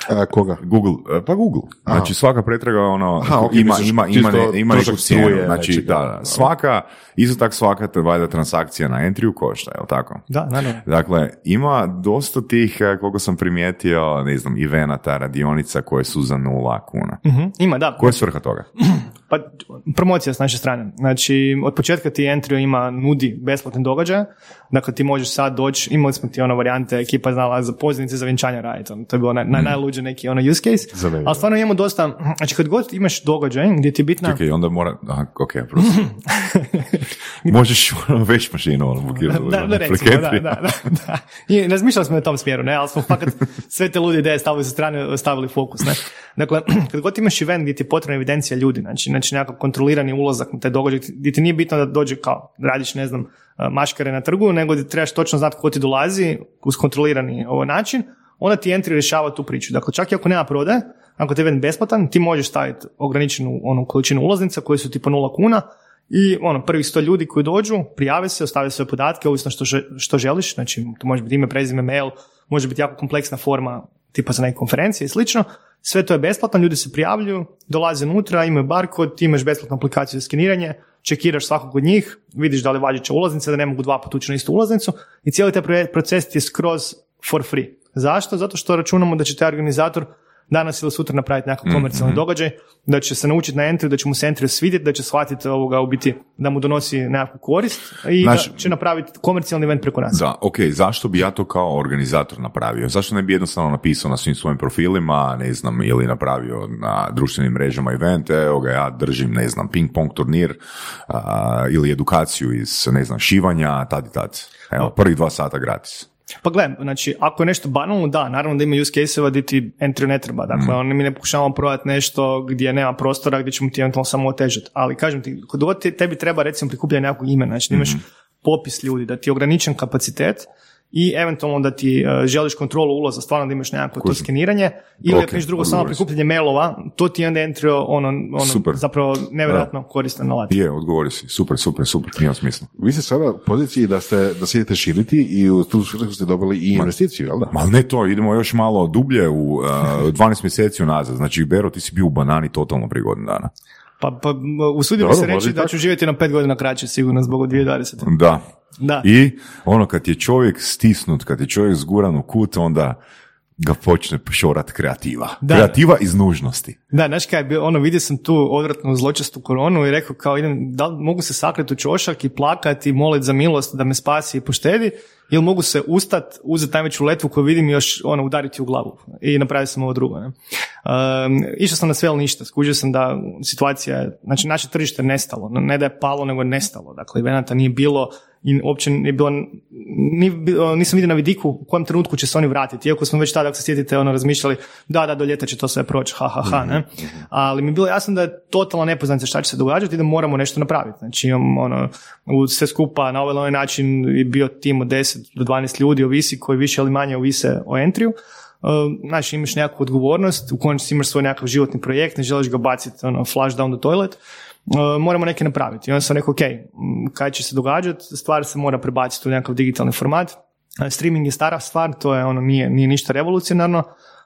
A, koga? Google, e, pa Google. Znači svaka pretraga ono Aha, ok, ima, misliš ima, ima, ne- ima neku cijenu. Znači, da, da, svaka, isto tak svaka te valjda transakcija na Entriju košta, jel tako? Da, naravno. Dakle, ima dosta tih, e, koliko sam primijetio, ne znam, evenata, radionica koje su za nula kuna. Mhm, Ima, da. Koja je svrha toga? Pa promocija s naše strane. Znači, od početka ti Entrio ima, nudi besplatne događaje. Dakle, ti možeš sad doći, imali smo ti ono varijante, ekipa znala za pozivnice za vjenčanje raditi. Ono, to je bilo naj, naj, najluđe neki ono use case. Zanimljivo. Ali stvarno imamo dosta, znači kad god imaš događaj gdje ti je bitna... Čekaj, onda mora... Aha, ok, prosto. Možeš ono, već mašinu ono, bukirati. Da, da, recimo, da, da, da, da. I razmišljali smo na tom smjeru, ne, ali smo fakat sve te lude ideje stavili sa strane, stavili fokus, ne. Dakle, kad god imaš event gdje ti je potrebna evidencija ljudi, znači, znači nekakav kontrolirani ulazak na taj događaj, gdje ti nije bitno da dođe kao, radiš, ne znam, maškare na trgu, nego da trebaš točno znati ko ti dolazi uz kontrolirani ovaj način, onda ti entry rješava tu priču. Dakle, čak i ako nema prodaje, ako te event besplatan, ti možeš staviti ograničenu onu količinu ulaznica koje su tipa nula kuna i ono, prvih sto ljudi koji dođu, prijave se, ostave svoje podatke, ovisno što, što želiš, znači to može biti ime, prezime, mail, može biti jako kompleksna forma tipa za neke konferencije i slično. Sve to je besplatno, ljudi se prijavljuju, dolaze unutra, imaju barkod, ti imaš besplatnu aplikaciju za skeniranje, čekiraš svakog od njih, vidiš da li je važeća ulaznica, da ne mogu dva puta ući na istu ulaznicu i cijeli taj proces ti je skroz for free. Zašto? Zato što računamo da će taj organizator danas ili sutra napraviti nekakav komercijalni događaj, da će se naučiti na entry, da će mu se entry svidjeti, da će shvatiti ovoga u biti da mu donosi nekakvu korist i Znači- da će napraviti komercijalni event preko nas. Da, ok, zašto bi ja to kao organizator napravio? Zašto ne bi jednostavno napisao na svim svojim profilima, ne znam, ili napravio na društvenim mrežama event, evo ga, ja držim, ne znam, ping pong turnir a, ili edukaciju iz, ne znam, šivanja, tad i tad. Evo, prvih dva sata gratis. Pa gle, znači, ako je nešto banalno, da, naravno da ima use case-eva gdje ti entry ne treba. Dakle, Mm. mi ne pokušavamo prodati nešto gdje nema prostora, gdje ćemo ti eventualno samo otežati. Ali kažem ti, kod god tebi treba recimo prikupljati nekog imena, znači da imaš popis ljudi, da ti je ograničen kapacitet i eventualno da ti e, želiš kontrolu ulaza, stvarno da imaš nekako to skeniranje, ili Ok, ako nešto drugo, samo prikupljanje mailova, to ti je onda entry ono, ono Super. zapravo nevjerojatno koristan alat. Je, odgovori si. Super, super, super. Ima smisla. Vi ste sada u poziciji da ste da se idete širiti i u tu svrhu ste dobili i investiciju, jel da? Ma ne to, idemo još malo dublje u uh, 12 mjeseci unazad. Znači, Bero, ti si bio u banani totalno prije godinu dana. Pa, pa usudio se reći da ću živjeti na pet godina kraće sigurno zbog 2020. Da. Da. I ono, kad je čovjek stisnut, kad je čovjek zguran u kut, onda ga počne šorat kreativa. Da. Kreativa iz nužnosti. Da, znaš kaj, ono, vidio sam tu odvratnu zločestu koronu i rekao kao idem, da li mogu se sakriti u čošak i plakati i moliti za milost da me spasi i poštedi ili mogu se ustat, uzeti najveću letvu koju vidim i još ono, udariti u glavu i napravio sam ovo drugo. Ne? Um, išao sam na sve ali ništa, skužio sam da situacija, znači naše tržište je nestalo, ne da je palo nego je nestalo, dakle evenata nije bilo i uopće nije bilo, nisam vidio na vidiku u kojem trenutku će se oni vratiti, iako smo već tada, ako se sjetite, ono, razmišljali, da, da, do ljeta će to sve proći, ha, ha, ha, ne? Ali mi je bilo jasno da je totalna nepoznanica šta će se događati i da moramo nešto napraviti. Znači, imam, ono, u sve skupa na ovaj onaj način je bio tim od 10 do 12 ljudi ovisi, koji više ili manje ovise o entriju. Uh, Znači, imaš nekakvu odgovornost, u konačnici imaš svoj nekakav životni projekt, ne želiš ga baciti ono, flash down the toilet, moramo neke napraviti. I onda sam rekao, ok, kaj će se događati, stvar se mora prebaciti u nekakav digitalni format. Uh, Streaming je stara stvar, to je ono, nije, nije ništa revolucionarno,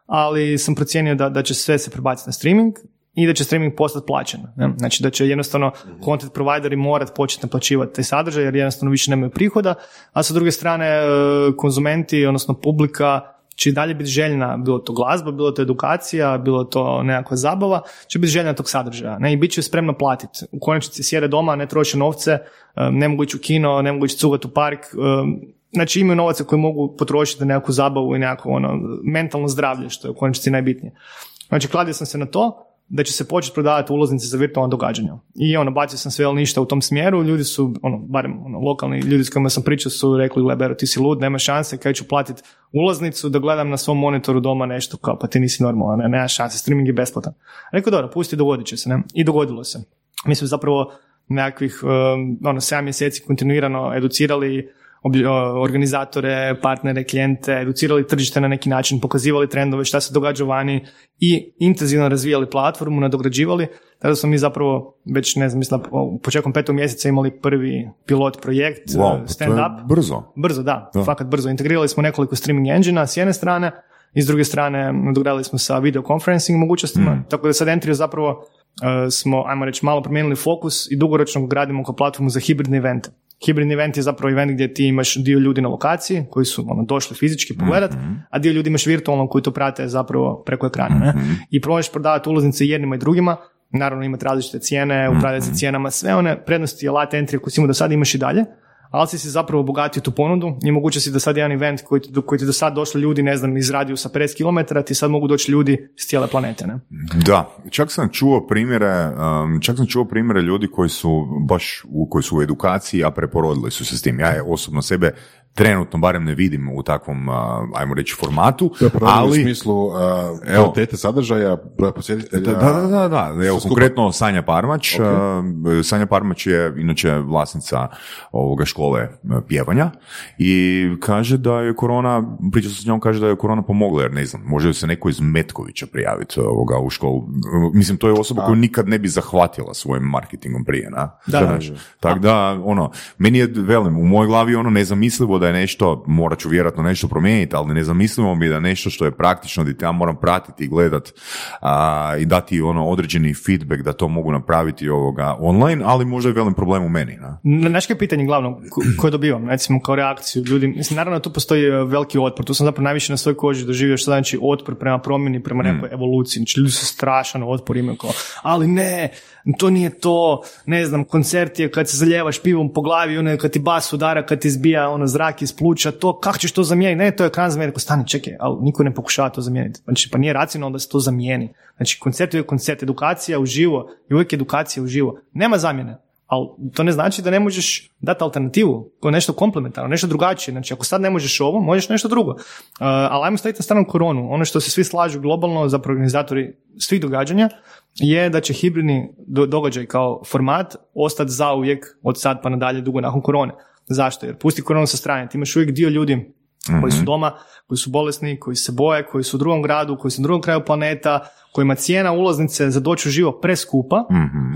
ali sam procijenio da, da će sve se prebaciti na streaming i da će streaming postati plaćen. ne. Znači da će jednostavno content provideri morati početi naplaćivati taj sadržaj jer jednostavno više nemaju prihoda, a sa druge strane e, konzumenti, odnosno publika će i dalje biti željna, bilo to glazba, bilo to edukacija, bilo to nekakva zabava, će biti željna tog sadržaja. Ne? I bit će spremno platiti. U konačnici sjede doma, ne troše novce, ne mogu ići u kino, ne mogu ići cugati u park, znači imaju novaca koje mogu potrošiti na nekakvu zabavu i nekako ono, mentalno zdravlje, što je u konačnici najbitnije. Znači, kladio sam se na to da će se početi prodavati ulaznice za virtualna događanja. I ono, bacio sam sve ili ništa u tom smjeru, ljudi su, ono, barem ono, lokalni ljudi s kojima sam pričao su rekli, gle, ti si lud, nema šanse, kaj ću platiti ulaznicu da gledam na svom monitoru doma nešto, kao, pa ti nisi normalan, ne, nema šanse, streaming je besplatan. Rekao, dobro, pusti, dogodit će se, ne? I dogodilo se. Mi smo zapravo nekakvih, um, ono, 7 mjeseci kontinuirano educirali organizatore, partnere, klijente, educirali tržište na neki način, pokazivali trendove, šta se događa vani i intenzivno razvijali platformu, nadograđivali. Tada smo mi zapravo već, ne znam, mislim, da početkom petog mjeseca imali prvi pilot projekt, Wow, uh, stand to je up. brzo. Brzo, da, fakat brzo. Integrirali smo nekoliko streaming engine s jedne strane i s druge strane nadogradili smo sa video conferencing mogućnostima, tako da sad Entrio zapravo smo, ajmo reći, malo promijenili fokus i dugoročno gradimo kao platformu za hibridne evente. Hibridni event je zapravo event gdje ti imaš dio ljudi na lokaciji koji su ono, došli fizički pogledat, a dio ljudi imaš virtualno koji to prate zapravo preko ekrana. Ne? I probaš prodavati ulaznice jednima i drugima, naravno imati različite cijene, upravljati sa cijenama, sve one prednosti alat entry koje si imao do sada imaš i dalje, ali si si zapravo obogatio tu ponudu i moguće si da sad jedan event koji, ti- koji ti do sad došli ljudi, ne znam, iz radijusa 50 km, ti sad mogu doći ljudi s cijele planete. Ne? Da, čak sam čuo primjere, čak sam čuo primjere ljudi koji su baš u, koji su u edukaciji, a preporodili su se s tim. Ja je osobno sebe trenutno barem ne vidim u takvom, uh, ajmo reći, formatu, ali... u smislu uh, Evo. kvalitete sadržaja, broja posjetitelja. Da, da, da, da. Evo, konkretno Sanja Parmać. uh, Sanja Parmać je inače vlasnica ovoga škole pjevanja i kaže da je korona, pričao sam s njom, kaže da je korona pomogla, jer ne znam, može se neko iz Metkovića prijaviti ovoga u školu. Mislim, to je osoba koju nikad ne bi zahvatila svojim marketingom prije, na? Da, Znaš, Tako da, ono, meni je, velim, u mojoj glavi ono nezamislivo da je nešto, morat ću vjerojatno nešto promijeniti, ali nezamislivo mi je da je nešto što je praktično, da ja moram pratiti i gledat a, i dati ono određeni feedback da to mogu napraviti ovoga online, ali možda je velim problem u meni. Na? Na- Znaš je pitanje glavno ko- koje dobivam, recimo kao reakciju ljudi, mislim naravno tu postoji e, veliki otpor, tu sam zapravo najviše na svojoj koži doživio što znači otpor prema promjeni, prema nekoj evoluciji, znači ljudi su strašan otpor imaju kao, ali ne, to nije to, ne znam, koncert je kad se zaljevaš pivom po glavi, ono kad ti bas udara, kad ti zbija ono zrak iz pluća, to kako ćeš to zamijeniti, ne, to je zamijeniti, Rekao, stani, čekaj, ali niko ne pokušava to zamijeniti, znači pa nije racionalno da se to zamijeni, znači koncert je koncert, edukacija uživo i uvijek edukacija uživo, nema zamjene, ali to ne znači da ne možeš dati alternativu, nešto komplementarno, nešto drugačije. Znači, ako sad ne možeš ovo, možeš nešto drugo. Uh, ali ajmo staviti na stranu koronu. Ono što se svi slažu globalno, za organizatori svih događanja, je da će hibridni do- događaj kao format ostati zauvijek od sad pa nadalje dugo nakon korone. Zašto? Jer pusti koronu sa strane, ti imaš uvijek dio ljudi koji su doma, koji su bolesni, koji se boje, koji su u drugom gradu, koji su u drugom kraju planeta, kojima cijena ulaznice za doći živo preskupa,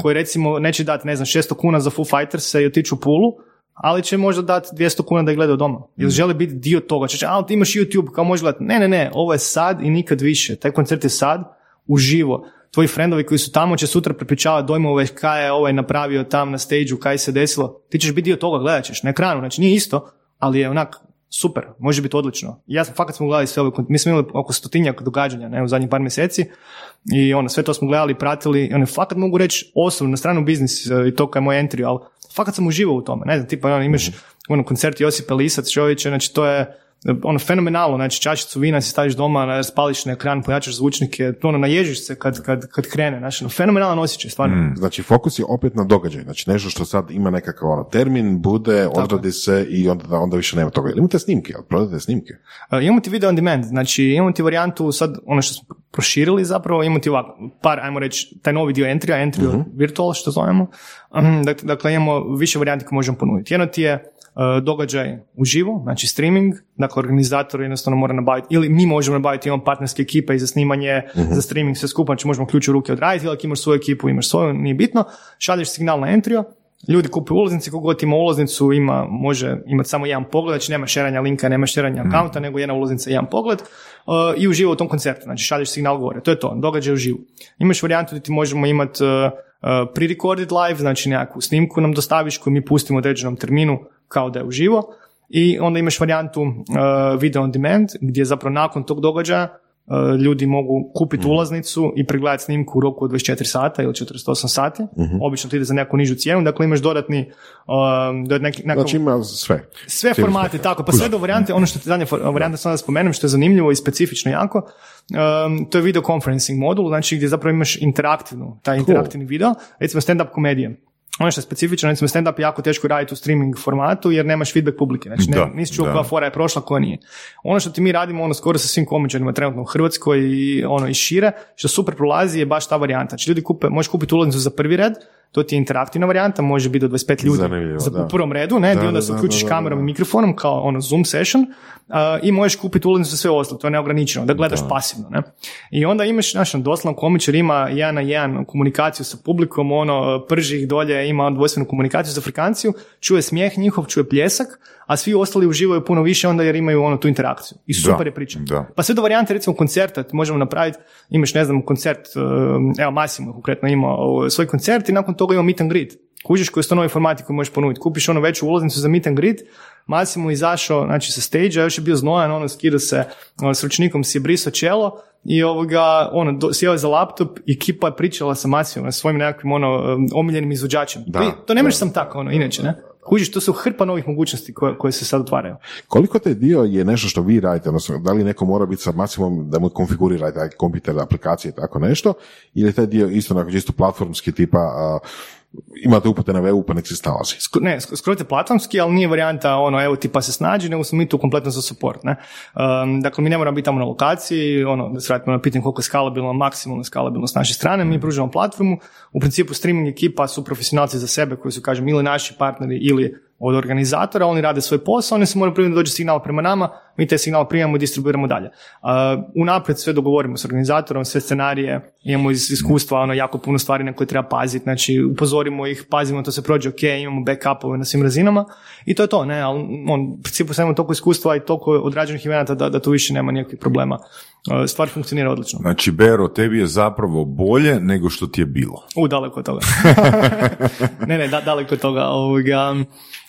koji recimo neće dati, ne znam, 600 kuna za Foo Fighters i otići u Pulu, ali će možda dati 200 kuna da ih gledaju doma. Jer žele biti dio toga. Će, ali ti imaš YouTube, kao možeš gledati. Ne, ne, ne, ovo je sad i nikad više. Taj koncert je sad, uživo. Tvoji frendovi koji su tamo će sutra prepričavati dojmove kaj je ovaj napravio tam na stage kaj se desilo. Ti ćeš biti dio toga, gledat ćeš na ekranu. Znači nije isto, ali je onak super, može biti odlično. Ja sam fakat smo gledali sve ove, mi smo imali oko stotinjak događanja ne, u zadnjih par mjeseci i ono, sve to smo gledali, pratili i ono, fakat mogu reći osobno na stranu biznis e, i to kao je moj entry, ali fakat sam uživao u tome, ne znam, tipa ono, imaš ono, koncert Josipa Lisac čovječe, znači to je ono fenomenalno, znači čašicu vina si staviš doma, spališ na ekran, pojačaš zvučnike, ono naježiš se kad, kad, kad krene, znači ono, fenomenalan osjećaj, stvarno. Znači, fokus je opet na događaj, znači nešto što sad ima nekakav ono, termin, bude, odradi se i onda, onda više nema toga. Ili imate snimke, ali prodate snimke? Uh, imamo ti video on demand, znači imamo ti varijantu sad, ono što smo proširili zapravo, imamo ti ovako, par, ajmo reći, taj novi dio entry, entry Mhm. virtual, što zovemo, Um, dakle, dakle, imamo više varijanti koje možemo ponuditi. Jedno ti je događaj uživo, znači streaming, dakle organizator jednostavno mora nabaviti, ili mi možemo nabaviti, imamo partnerske ekipe i za snimanje, za streaming, sve skupa, znači možemo ključ u ruke odraditi, ili ako imaš svoju ekipu, imaš svoju, nije bitno, šalješ signal na entrio, ljudi kupuju ulaznice, kogod ima ulaznicu ima, može imati samo jedan pogled, znači nema šeranja linka, nema šeranja akaunta, nego jedna ulaznica i jedan pogled uh, i uživo u tom koncertu, znači šalješ signal gore, to je to, događaj uživo. Imaš varijantu da ti možemo imati uh, uh, pre-recorded live, znači nekakvu snimku nam dostaviš koju mi pustimo u određenom terminu kao da je uživo i onda imaš varijantu uh, video on demand gdje zapravo nakon tog događaja ljudi mogu kupiti ulaznicu i pregledati snimku u roku od 24 sata ili 48 sati. Obično to ide za neku nižu cijenu, dakle imaš dodatni, um, dodat neki, nekakav- Znači ima sve. sve formate, tako, pa sve do varijante, ono što ti zadnja varijanta sam da spomenem, što je zanimljivo i specifično jako, um, to je video conferencing modul, znači gdje zapravo imaš interaktivnu, taj interaktivni video, recimo stand-up komedije. Ono što je specifično, recimo stand-up je jako teško raditi u streaming formatu jer nemaš feedback publike, znači ne, Da, nisi čuo koja fora je prošla, koja nije. Ono što ti mi radimo ono skoro sa svim komičarima trenutno u Hrvatskoj i ono i šire, što super prolazi je baš ta varijanta. Znači ljudi kupe, možeš kupiti ulaznicu za prvi red, to ti je interaktivna varijanta, može biti do 25 ljudi Zanimljivo, za, da. u prvom redu, ne, Da, gdje onda da, se uključiš da, kamerom i mikrofonom kao ono Zoom session uh, i možeš kupiti ulaznicu za sve ostalo, to je neograničeno, da gledaš pasivno. Ne? I onda imaš, znaš, doslovno komičar ima jedan na jedan komunikaciju sa publikom, ono, prži ih dolje, ima dvojstvenu komunikaciju za frekanciju, čuje smijeh njihov, čuje pljesak, a svi ostali uživaju puno više onda jer imaju ono tu interakciju. I super je priča. da. Pa sve do varijante recimo koncerta ti možemo napraviti, imaš ne znam koncert, uh, evo Massimo konkretno ima uh, svoj koncert i nakon toga ima meet and greet. Kužiš koji su to novi formati koji možeš ponuditi. Kupiš ono veću ulaznicu za meet and greet, Massimo izašao znači, sa stage još je bio znojan, ono skida se ono, s ručnikom si je brisao čelo i ovoga, ono, do, sjeo je za laptop i ekipa je pričala sa Massimom, sa svojim nekakvim ono, omiljenim izvođačem. Da, to, ne možeš da. sam tako, ono, inače, ne? Kužiš, to su hrpa novih mogućnosti koje, koje se sad otvaraju. Koliko taj dio je nešto što vi radite, odnosno da li neko mora biti sa maksimum da mu konfigurira taj kompjuter, aplikacije i tako nešto, ili taj dio isto onako čisto platformski tipa a, imate upute na webu pa nek se snalazi. Sk- ne, sk- skroz je platformski, ali nije varijanta ono, evo ti pa se snađi, nego smo mi tu kompletno za support, ne. Um, dakle, mi ne moramo biti tamo na lokaciji, ono, da se vratimo na pitanje koliko je skalabilno, maksimalno skalabilno s naše strane, mi pružamo platformu, u principu streaming ekipa su profesionalci za sebe koji su, kažem, ili naši partneri ili od organizatora, oni rade svoj posao, oni se moraju primiti da dođe signal prema nama, mi taj signal primamo i distribuiramo dalje. Uh, unaprijed sve dogovorimo s organizatorom, sve scenarije, imamo iz iskustva ono, jako puno stvari na koje treba paziti, znači upozorimo ih, pazimo to se prođe ok, imamo backupove na svim razinama i to je to, ne, ali on, u principu sad imamo toliko iskustva i toliko odrađenih eventa da, da tu više nema nikakvih problema. Uh, stvar funkcionira odlično. Znači, Bero, tebi je zapravo bolje nego što ti je bilo. U, daleko od toga. ne, ne, da, daleko od toga. Ovoga,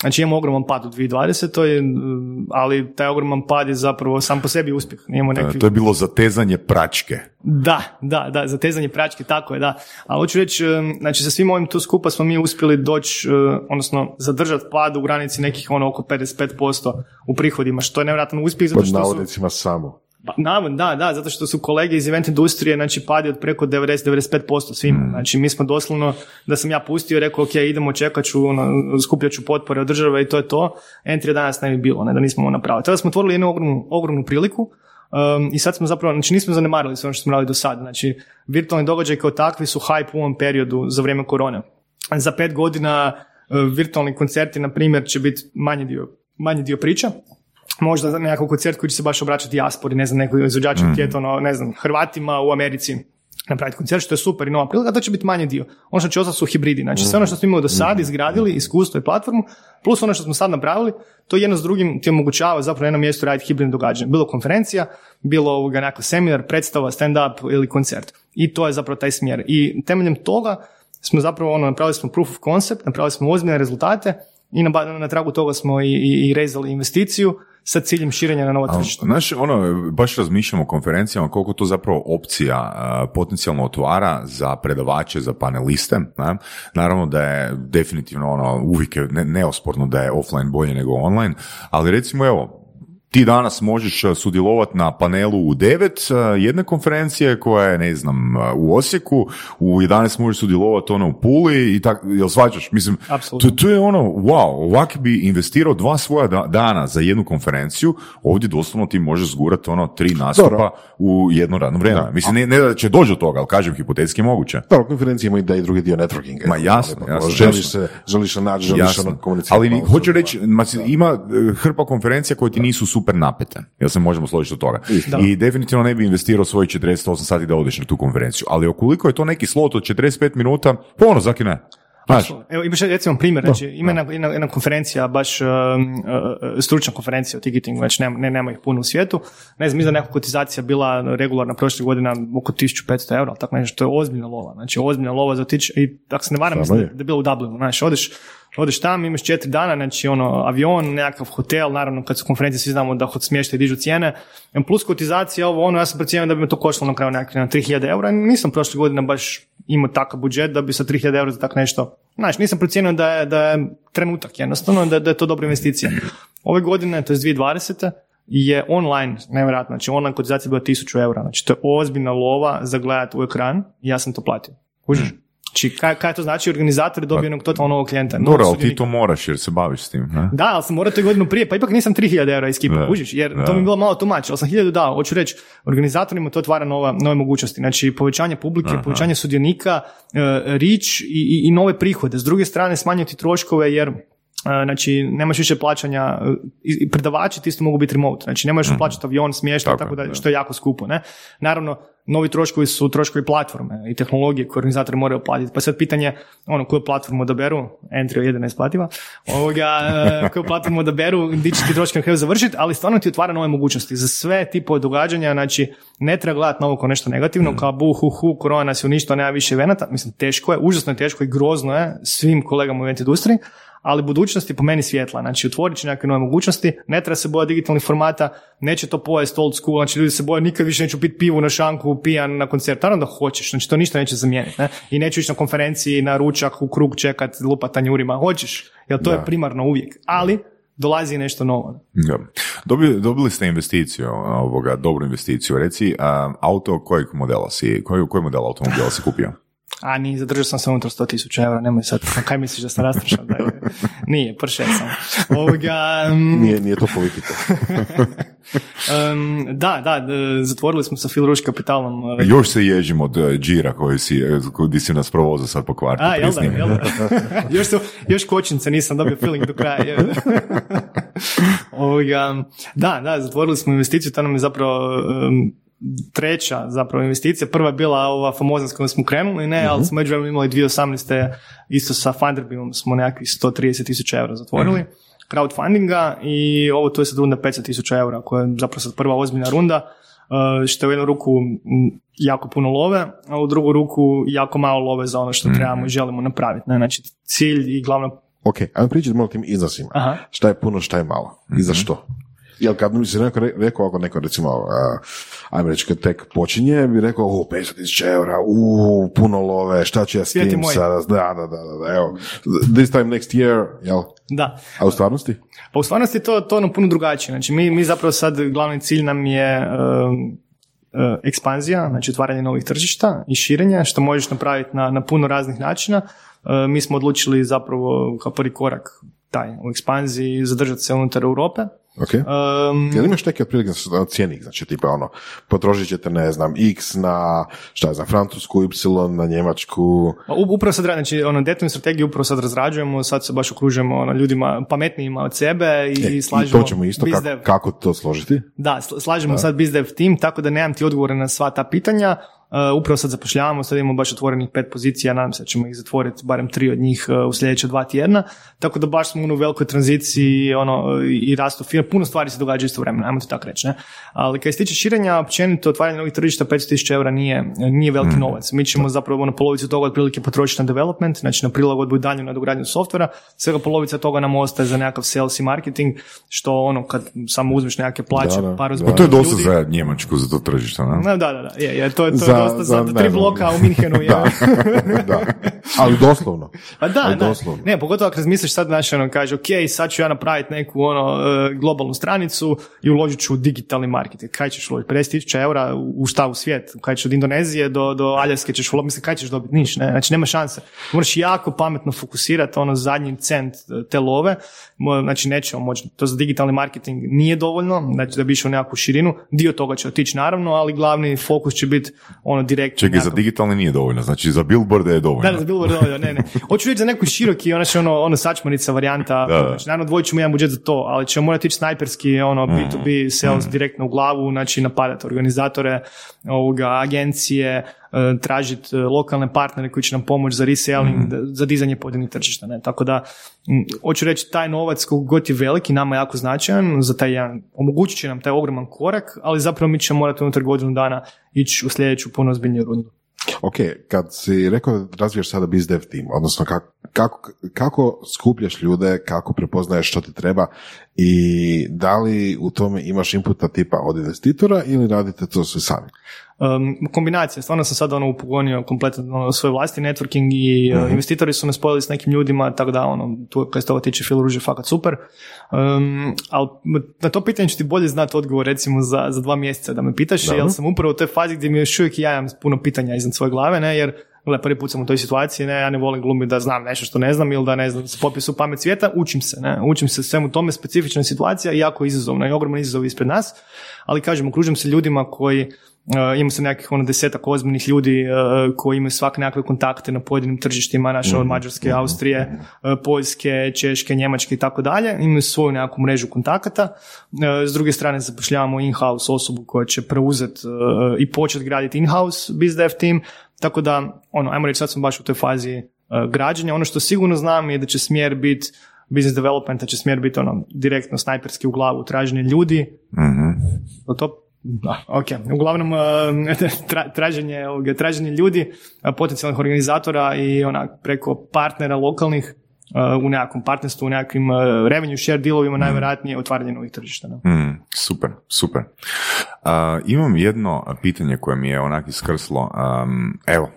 znači imamo ogroman pad u 2020. mm, ali taj ogroman pad je zapravo sam po sebi uspjeh. Imamo neki... E, To je bilo zatezanje pračke. Da, da, da, zatezanje pračke, tako je, da. A hoću reći, znači sa svim ovim tu skupa smo mi uspjeli doći, uh, odnosno zadržati pad u granici nekih ono oko 55% u prihodima, što je nevjerojatan uspjeh zato Pod što su... navodnicima samo. Pa, navodno, da, da, zato što su kolege iz event industrije, znači, padi od preko 90-95% svima. Mm. Znači, mi smo doslovno, da sam ja pustio, rekao, ok, idemo, čekat ću, ono, skupljat ću potpore od države i to je to. Entry danas ne bi bilo, ne, da nismo ovo napravili. Tada smo otvorili jednu ogromnu, ogromnu priliku, um, i sad smo zapravo, znači nismo zanemarili sve ono što smo radili do sada. Znači, virtualni događaj kao takvi su hype u ovom periodu za vrijeme korone. Za pet godina uh, virtualni koncerti, na primjer, će biti manji dio, manji dio priča, možda za nekakav koncert koji će se baš obraćati dijaspori, ne znam, nekoj izvođaču mm. ono, ne znam, Hrvatima u Americi napraviti koncert, što je super i nova prilika, to će biti manji dio. Ono što će ostati su hibridi. Znači, sve ono što smo imali do sad, izgradili, iskustvo i platformu, plus ono što smo sad napravili, to jedno s drugim ti omogućava zapravo na jednom mjestu raditi hibridno događanje. Bilo konferencija, bilo ovoga nekakav seminar, predstava, stand-up ili koncert. I to je zapravo taj smjer. I temeljem toga smo zapravo ono, napravili smo proof of concept, napravili smo ozbiljne rezultate i na, na tragu toga smo i, i, i rezali investiciju sa ciljem širenja na novo tržište. Znaš, ono, baš razmišljamo o konferencijama koliko to zapravo opcija potencijalno otvara za predavače, za paneliste. Ne? Naravno da je definitivno ono, uvijek je neosporno da je offline bolje nego online, ali recimo evo, ti danas možeš uh, sudjelovati na panelu u devet uh, jedne konferencije koja je, ne znam, uh, u Osijeku, u 11 možeš sudjelovati ono u Puli i tako, jel svađaš? Mislim, to, to, je ono, wow, ovak bi investirao dva svoja dana za jednu konferenciju, ovdje doslovno ti možeš zgurati ono tri nastupa u jedno radno vrijeme. Mislim, ne, ne, da će doći do toga, ali kažem, hipotetski moguće. Dobro, konferencija ima i da i drugi dio networkinga. Ma jasno, jasno. Želiš se, želiš se naći, želiš ono komunicirati. Ali hoću reći, ima hrpa konferencija koje ti nisu super super napete, jel se možemo složiti od toga. I definitivno ne bi investirao svojih 48 sati da odeš na tu konferenciju, ali ukoliko je to neki slot od 45 minuta, ponovno zaki ne. Znaš. Evo imaš recimo primjer, znači ima jedna, jedna, jedna konferencija, baš uh, uh, stručna konferencija o ticketingu, znači nema, ne, nema ih puno u svijetu. Ne znam, mislim da neka kotizacija bila regularna prošle godina oko 1500 eura, tako nešto, to je ozbiljna lova, znači ozbiljna lova za otići, i ako se ne varam, mislim da, je bilo u Dublinu, znači odeš, odeš tamo, imaš četiri dana, znači ono, avion, nekakav hotel, naravno kad su konferencije svi znamo da hod smještaj dižu cijene, plus kotizacija, ovo ono, ja sam procijenio da bi me to koštalo na kraju nekakvih na 3000 eura, nisam prošle godine baš imao takav budžet da bi sa 3000 eura za tak nešto, znači nisam procijenio da je, da je trenutak jednostavno, da, da je to dobra investicija. Ove godine, to je 2020 je online, nevjerojatno, znači online kotizacija je bila 1000 eura, znači to je ozbiljna lova za gledati u ekran i ja sam to platio. Kužiš? Znači, kaj, kaj to znači organizator dobije jednog totalno novog klijenta? Dobro, ali ti to moraš jer se baviš s tim. Ne? Da, ali sam morao to godinu prije, pa ipak nisam 3000 eura iskipao, užiš, jer to mi je bilo malo tumač, ali sam 1000 dao. Hoću reći, organizatorima to otvara nova, nove mogućnosti. Znači, povećanje publike, Aha. povećanje sudionika, uh, rič i, i, i, nove prihode. S druge strane, smanjiti troškove jer znači nemaš više plaćanja, i predavači ti isto mogu biti remote, znači nemaš mm plaćati avion, smještaj, tako, da, što je jako skupo. Ne? Naravno, novi troškovi su troškovi platforme i tehnologije koje organizatori moraju platiti. Pa sad pitanje, ono, koju platformu odaberu, Entry je jedina isplativa, ovoga, e, koju platformu odaberu, gdje će ti na kraju završiti, ali stvarno ti otvara nove mogućnosti za sve tipove događanja, znači ne treba gledati na ovo kao nešto negativno, mm. kao bu, hu, hu, korona nas je uništila, nema više venata, mislim, teško je, užasno je teško i grozno je svim kolegama u event industriji, ali budućnost je po meni svjetla. Znači, otvorit će neke nove mogućnosti, ne treba se bojati digitalnih formata, neće to pojest old school, znači ljudi se boje, nikad više neću piti pivu na šanku, pijan na koncert, naravno da hoćeš, znači to ništa neće zamijeniti. Ne? I neću ići na konferenciji, na ručak, u krug čekat, lupa tanjurima, hoćeš, jer to je primarno uvijek. Ali, dolazi nešto novo. Ja. Dobili, dobili ste investiciju, ovoga, dobru investiciju. Reci, auto kojeg modela si, koji, koji model automobila si kupio? A ni, zadržao sam se unutar 100 tisuća eura, nemoj sad, kaj misliš da sam rastrašao? Da nije, prše sam. Ovoga, um, nije, nije to politika. um, da, da, zatvorili smo sa Phil Rush kapitalom. Uh, Još se ježim od uh, džira koji si, koji si nas provozao sad po kvartu. A, jel da, jel da. još, su, još kočnice nisam dobio feeling do kraja. Ovoga, da, da, zatvorili smo investiciju, to nam je zapravo um, treća zapravo investicija. Prva je bila ova famozna s kojom smo krenuli, ne, ali mhm. smo međuvremenu imali 2018. isto sa Funderbeamom smo nekakvih 130 tisuća eura zatvorili. uh crowdfundinga i ovo tu je sad runda 500 tisuća eura koja je zapravo sad prva ozbiljna runda uh, što je u jednu ruku jako puno love, a u drugu ruku jako malo love za ono što mhm. trebamo i želimo napraviti. Ne? Znači cilj i glavno Ok, ajmo pričati malo tim iznosima. Aha. Šta je puno, šta je malo? I za što? Jel kad mi se neko rekao, ako neko recimo, uh, ajmo reći kad tek počinje, bi rekao, u, 500 tisuća eura, u, puno love, šta će ja s tim sada, da, da, da, da, evo, this time next year, jel? Da. A u stvarnosti? Pa u stvarnosti to, to ono puno drugačije, znači mi, mi zapravo sad, glavni cilj nam je um, ekspanzija, znači otvaranje novih tržišta i širenja, što možeš napraviti na, na puno raznih načina. Mi smo odlučili zapravo kao prvi korak taj u ekspanziji zadržati se unutar Europe, Ok. Um, Jel imaš neke otprilike cijenik, znači tipa ono, potrošit ćete, ne znam, x na, šta znam, francusku, y na njemačku, Upravo sad, znači, ono, detaljnu strategiju upravo sad razrađujemo, sad se baš okružujemo ono, ljudima pametnijima od sebe i, E, slažemo to ćemo isto, kako, kako to složiti? Da, sl- slažemo sad bizdev tim, tako da nemam ti odgovore na sva ta pitanja. Uh, upravo sad zapošljavamo, sad imamo baš otvorenih pet pozicija, nadam se da ćemo ih zatvoriti barem tri od njih uh, u sljedeća dva tjedna, tako da baš smo u velikoj tranziciji ono, i rastu firme, puno stvari se događa istovremeno, ajmo to tako reći. Ne? Ali kad se tiče širenja, općenito otvaranje novih tržišta 500.000 eura nije, nije veliki novac. Mi ćemo zapravo ono, polovicu toga otprilike potrošiti na development, znači na prilagodbu i dalju nadogradnju softvera, svega polovica toga nam ostaje za nekakav sales i marketing, što ono kad samo uzmeš nekakve plaće, Da, da, par da. Pa to je dosta ljudi- za Njemačku, za to tržište, ne? da, da, da, je, je, to je, to je dosta za, za- tri bloka u Minhenu. Da, da. Ali doslovno. Pa da, Ali da. doslovno. Ne, pogotovo ako razmisliš sad, znaš, ono, kaže, ok, sad ću ja napraviti neku, ono, e, globalnu stranicu i uložit ću u digitalni marketing. Kaj ćeš uložiti? 50.000 eura u šta u svijet? Kaj ćeš od Indonezije do, do Aljaske ćeš uložiti? Mislim, kaj ćeš dobiti? Niš, ne? Znači, nema šanse. Moraš jako pametno fokusirati ono zadnji cent e, te love. Znači, nećemo moći. To za digitalni marketing nije dovoljno, znači da bi išao u nekakvu širinu. Dio toga će otići naravno, ali glavni fokus će biti ono direktno. Čekaj, za digitalni nije dovoljno, znači za billboarde je dovoljno. da, za billboard dovoljno, ne, ne. Hoću reći za neku široki, ono, ono, ono sačmanica varijanta, Da, da. znači naravno dvojit ćemo jedan budžet za to, ali ćemo morati ići snajperski, ono, Mm. B2B sales direktno u glavu, znači napadati organizatore, ovoga, agencije, tražiti e, lokalne partnere koji će nam pomoći za reselling, Mm. za dizanje pojedinih tržišta, ne, tako da, hoću reći, taj novac koliko god je veliki, nama je jako značajan, za taj jedan, omogućit će nam taj ogroman korak, ali zapravo mi ćemo morati unutar godinu dana ići u sljedeću puno ozbiljniju rundu. Ok, kad si rekao da razvijaš sada bizdev tim, odnosno kako, kako, kako skupljaš ljude, kako prepoznaješ što ti treba i da li u tome imaš inputa tipa od investitora ili radite to sve sami? Um, kombinacija, stvarno sam sad ono upogonio kompletno ono, svoj vlasti networking i uh, investitori su me spojili s nekim ljudima, tako da ono, tu kad se toga tiče Phil Ruž je fakat super. Um, ali na to pitanje ću ti bolje znati odgovor recimo za, za dva mjeseca da me pitaš, jer sam upravo u toj fazi gdje mi još uvijek ja imam puno pitanja iznad svoje glave, ne, jer Gle, prvi put sam u toj situaciji, ne, ja ne volim glumiti da znam nešto što ne znam ili da ne znam, s popisu pamet svijeta, učim se, ne, učim se svemu tome, specifična situacija i jako izazovna i ogroman izazov ispred nas, ali kažem, okružujem se ljudima koji Uh, imamo se nekih ono desetak ozbiljnih ljudi uh, koji imaju svak nekakve kontakte na pojedinim tržištima, naše od Mađarske, Austrije, uh, Poljske, Češke, Njemačke i tako dalje, imaju svoju nekakvu mrežu kontakata. Uh, s druge strane zapošljavamo in-house osobu koja će preuzeti uh, i početi graditi in-house bizdev team, tako da, ono, ajmo reći, sad smo baš u toj fazi uh, građenja. Ono što sigurno znam je da će smjer biti business developmenta će smjer biti ono direktno snajperski u glavu traženje ljudi. Je to da, ok. Uglavnom, uh, tra- traženje, traženje ljudi, uh, potencijalnih organizatora i onak preko partnera lokalnih u nekakvom partnerstvu, u nekakvim uh, revenue share dealovima, najvjerojatnije otvaranje novih tržišta. Mm, super, super. A, imam jedno pitanje koje mi je onak iskrslo. Um, evo,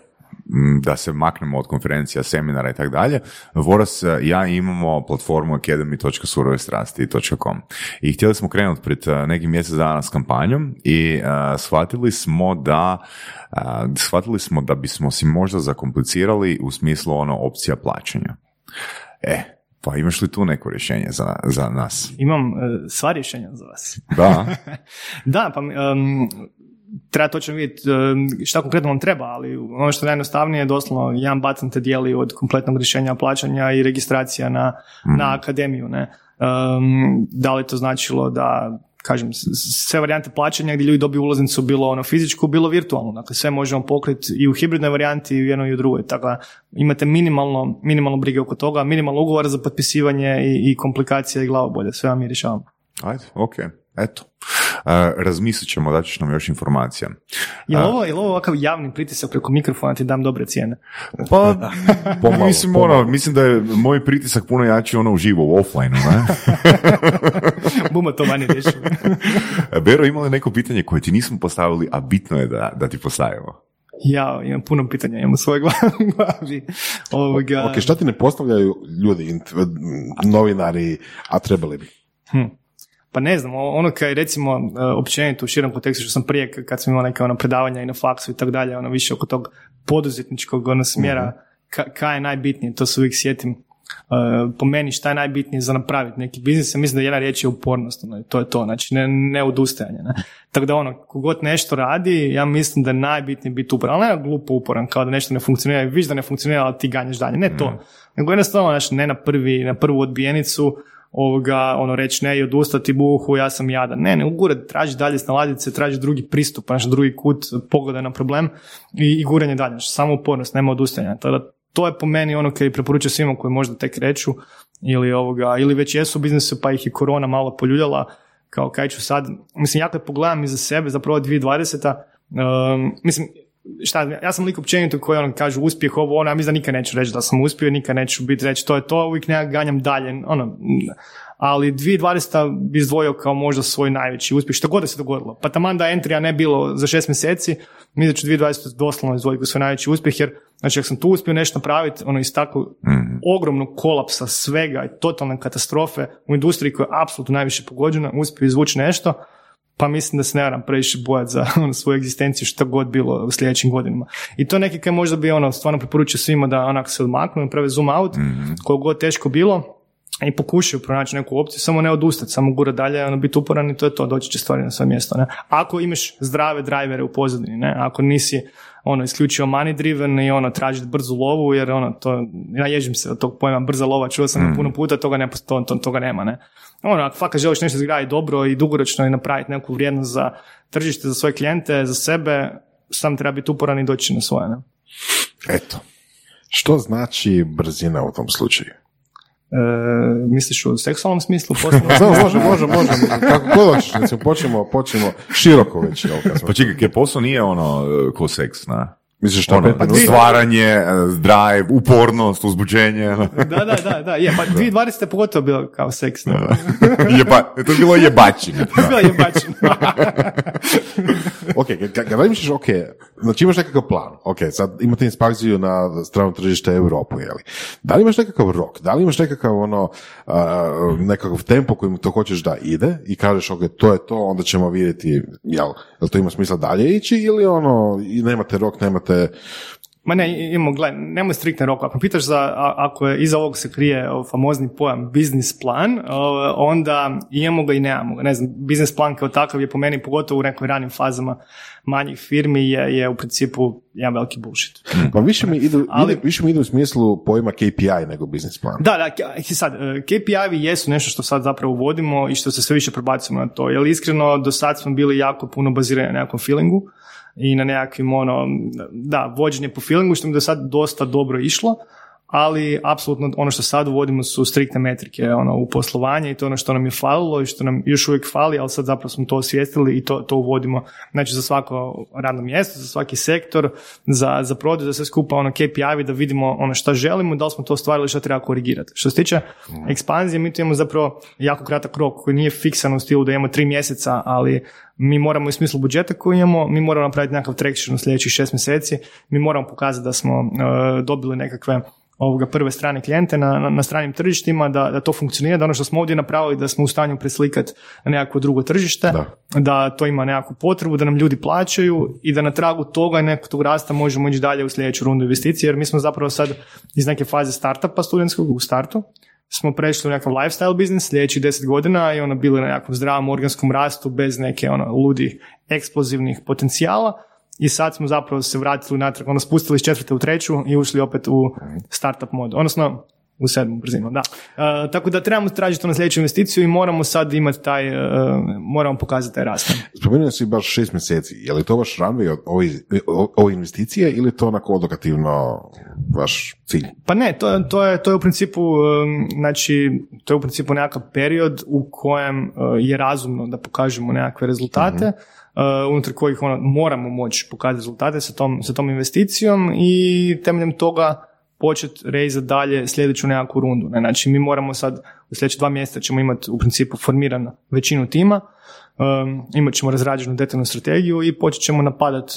da se maknemo od konferencija, seminara i tako dalje. Voras, ja imamo platformu academy.surovestrasti.com i htjeli smo krenuti pred e, nekim mjesec dana s kampanjom i e, shvatili smo da e, shvatili smo da bismo si možda zakomplicirali u smislu ono opcija plaćanja. E, pa imaš li tu neko rješenje za, za nas? Imam uh, sva rješenja za vas. Da. Da, pa um, treba točno vidjeti šta konkretno vam treba, ali ono što je najjednostavnije je doslovno jedan button te dijeli od kompletnog rješenja plaćanja i registracija na, na akademiju. Ne? Um, da li to značilo da kažem, sve varijante plaćanja gdje ljudi dobiju ulaznicu bilo ono fizičku, bilo virtualno. Dakle, sve možemo pokriti i u hibridnoj varijanti i u jednoj i u drugoj. Tako da imate minimalno, minimalno brige oko toga, minimalno ugovora za potpisivanje i, i komplikacije i glavobolje. Sve vam je rješavamo. Ajde, ok, eto. Razmislit ćemo, da ćeš nam još informacija. Je li ovo, je li ovo ovakav javni pritisak preko mikrofona ti dam dobre cijene? Pa, Pomalo, mislim, pomalo. ono, mislim da je moj pritisak puno jači ono uživo u offline ne? Buma to manje riješilo. Bero, ima li neko pitanje koje ti nismo postavili, a bitno je da, da ti postavimo? Ja imam puno pitanja, imam u svojoj glavi-. Ovoga, Ok, šta ti ne postavljaju ljudi, novinari, a trebali bi? Pa ne znam, ono kaj recimo e, općenito u širem kontekstu što sam prije kad sam imao neke ono predavanja i na faksu i tako dalje, ono više oko tog poduzetničkog ono smjera, ka, kaj je najbitnije, to se uvijek sjetim. po meni šta je najbitnije za napraviti neki biznis, ja mislim da jedna riječ je upornost, ono, to je to, znači ne, ne odustajanje. Ne? Tako da ono, kogod nešto radi, ja mislim da je najbitnije biti uporan, ali ne glupo uporan, kao da nešto ne funkcionira, viš da ne funkcionira, ali ti ganješ dalje, ne to. Mm. Nego jednostavno, znači, ne na, prvi, na prvu odbijenicu, ovoga, ono, reći ne i odustati buhu, ja sam jadan. Ne, ne, ugure, traži dalje snalaziti traži drugi pristup, naš drugi kut, pogledaj na problem i, i guranje dalje. Samo upornost, nema odustajanja. Tako da to je po meni ono koji preporučujem svima koji možda tek reću ili, ovoga, ili već jesu u biznisu pa ih je korona malo poljuljala, kao kaj ću sad, mislim ja kad pogledam iza sebe, zapravo 2020. Um, mislim, šta, ja sam lik općenito koji ono kaže uspjeh ovo, ono, ja mislim da nikad neću reći da sam uspio, nikad neću biti reći to je to, uvijek nekak ganjam dalje, ono, ali 2020. bi izdvojio kao možda svoj najveći uspjeh, što god da se dogodilo. Pa taman da entrija ne bilo za šest mjeseci, mi da ću 2020. doslovno izdvojiti svoj najveći uspjeh, jer znači ako sam tu uspio nešto napraviti, ono iz takvog mm. ogromnog kolapsa svega i totalne katastrofe u industriji koja je apsolutno najviše pogođena, uspio izvući nešto, pa mislim da se ne moram previše bojati za ono, svoju egzistenciju što god bilo u sljedećim godinama. I to neki kaj možda bi ono, stvarno preporučio svima da onako se odmaknu, naprave zoom out, mm koliko god teško bilo, i pokušaju pronaći neku opciju, samo ne odustati, samo gura dalje, ono, biti uporan i to je to, doći će stvari na svoje mjesto. Ne? Ako imaš zdrave drajvere u pozadini, ne? ako nisi ono, isključivo money driven i ono, tražiti brzu lovu, jer ono, to, ja ježim se od tog pojma brza lova, čuo sam mm. puno puta, toga, ne, to, to, toga nema. Ne? Ono, ako fakat želiš nešto izgraditi dobro i dugoročno i napraviti neku vrijednost za tržište, za svoje klijente, za sebe, sam treba biti uporan i doći na svoje. Ne? Eto. Što znači brzina u tom slučaju? E, misliš u seksualnom smislu? može, može, može. Kako god hoćeš, recimo, počnemo, počnemo široko već. Pa čekaj, posao nije ono e, ko seks, na? Misliš ono, pa stvaranje, drive, upornost, uzbuđenje. Ono. da, da, da, da, je, pa 2020. pogotovo bilo kao seks. je pa, to je bilo jebačine. to je bilo jebačine. ok, kada misliš, ok, znači imaš nekakav plan, ok, sad imate inspekciju na stranom tržište Europu, jeli? Da li imaš nekakav rok, da li imaš nekakav ono, nekakav tempo kojim to hoćeš da ide i kažeš, ok, to je to, onda ćemo vidjeti, jel, jel to ima smisla dalje ići ili ono, i nemate rok, nemate Ma ne, imamo, gledaj, nemoj striktne rok. Ako pitaš za, ako je iza ovog se krije famozni pojam biznis plan, onda imamo ga i nemamo ga. Ne znam, biznis plan kao takav je po meni, pogotovo u nekim ranim fazama manjih firmi, je, je u principu jedan veliki bullshit. Pa više mi idu, Ali, više mi idu u smislu pojma KPI nego biznis plan. Da, da, sad, e, KPI jesu nešto što sad zapravo uvodimo i što se sve više prebacimo na to. Jer iskreno, do sad smo bili jako puno bazirani na nekakvom feelingu i na nekakvim ono, da, vođenje po feelingu što mi do sad dosta dobro išlo, ali apsolutno ono što sad uvodimo su striktne metrike ono, u poslovanje i to ono što nam je falilo i što nam još uvijek fali, ali sad zapravo smo to osvijestili i to, to uvodimo znači za svako radno mjesto, za svaki sektor, za, za prodaju, za sve skupa ono KPI da vidimo ono što želimo, da li smo to ostvarili, što treba korigirati. Što se tiče ekspanzije, mi tu imamo zapravo jako kratak rok koji nije fiksan u stilu da imamo tri mjeseca, ali mi moramo u smislu budžeta koji imamo, mi moramo napraviti nekakav traction u sljedećih šest mjeseci, mi moramo pokazati da smo uh, dobili nekakve ovoga prve strane klijente na, na, na stranim tržištima, da, da to funkcionira, da ono što smo ovdje napravili da smo u stanju preslikati na nekakvo drugo tržište, da. da to ima nekakvu potrebu, da nam ljudi plaćaju i da na tragu toga i nekog tog rasta možemo ići dalje u sljedeću rundu investicije, jer mi smo zapravo sad iz neke faze startupa studentskog u startu, smo prešli u nekakav lifestyle biznis sljedećih deset godina i ono bili na nekakvom zdravom organskom rastu bez neke ono ludih eksplozivnih potencijala i sad smo zapravo se vratili natrag, ono spustili iz četvrte u treću i ušli opet u startup mod. Odnosno, u sedmu brzinu, da. Uh, tako da trebamo tražiti na sljedeću investiciju i moramo sad imati taj, uh, moramo pokazati taj rast. Spomenuo si baš šest mjeseci, je li to vaš runway od ove, investicije ili to onako odokativno vaš cilj? Pa ne, to, to, je, to je u principu, znači, to je u principu nekakav period u kojem je razumno da pokažemo nekakve rezultate, mm uh, unutar kojih ono, moramo moći pokazati rezultate sa tom, sa tom investicijom i temeljem toga početi rezati dalje sljedeću nekakvu rundu. Ne? Znači mi moramo sad u sljedeće dva mjeseca ćemo imati u principu formiranu većinu tima, um, imat ćemo razrađenu detaljnu strategiju i počet ćemo napadat,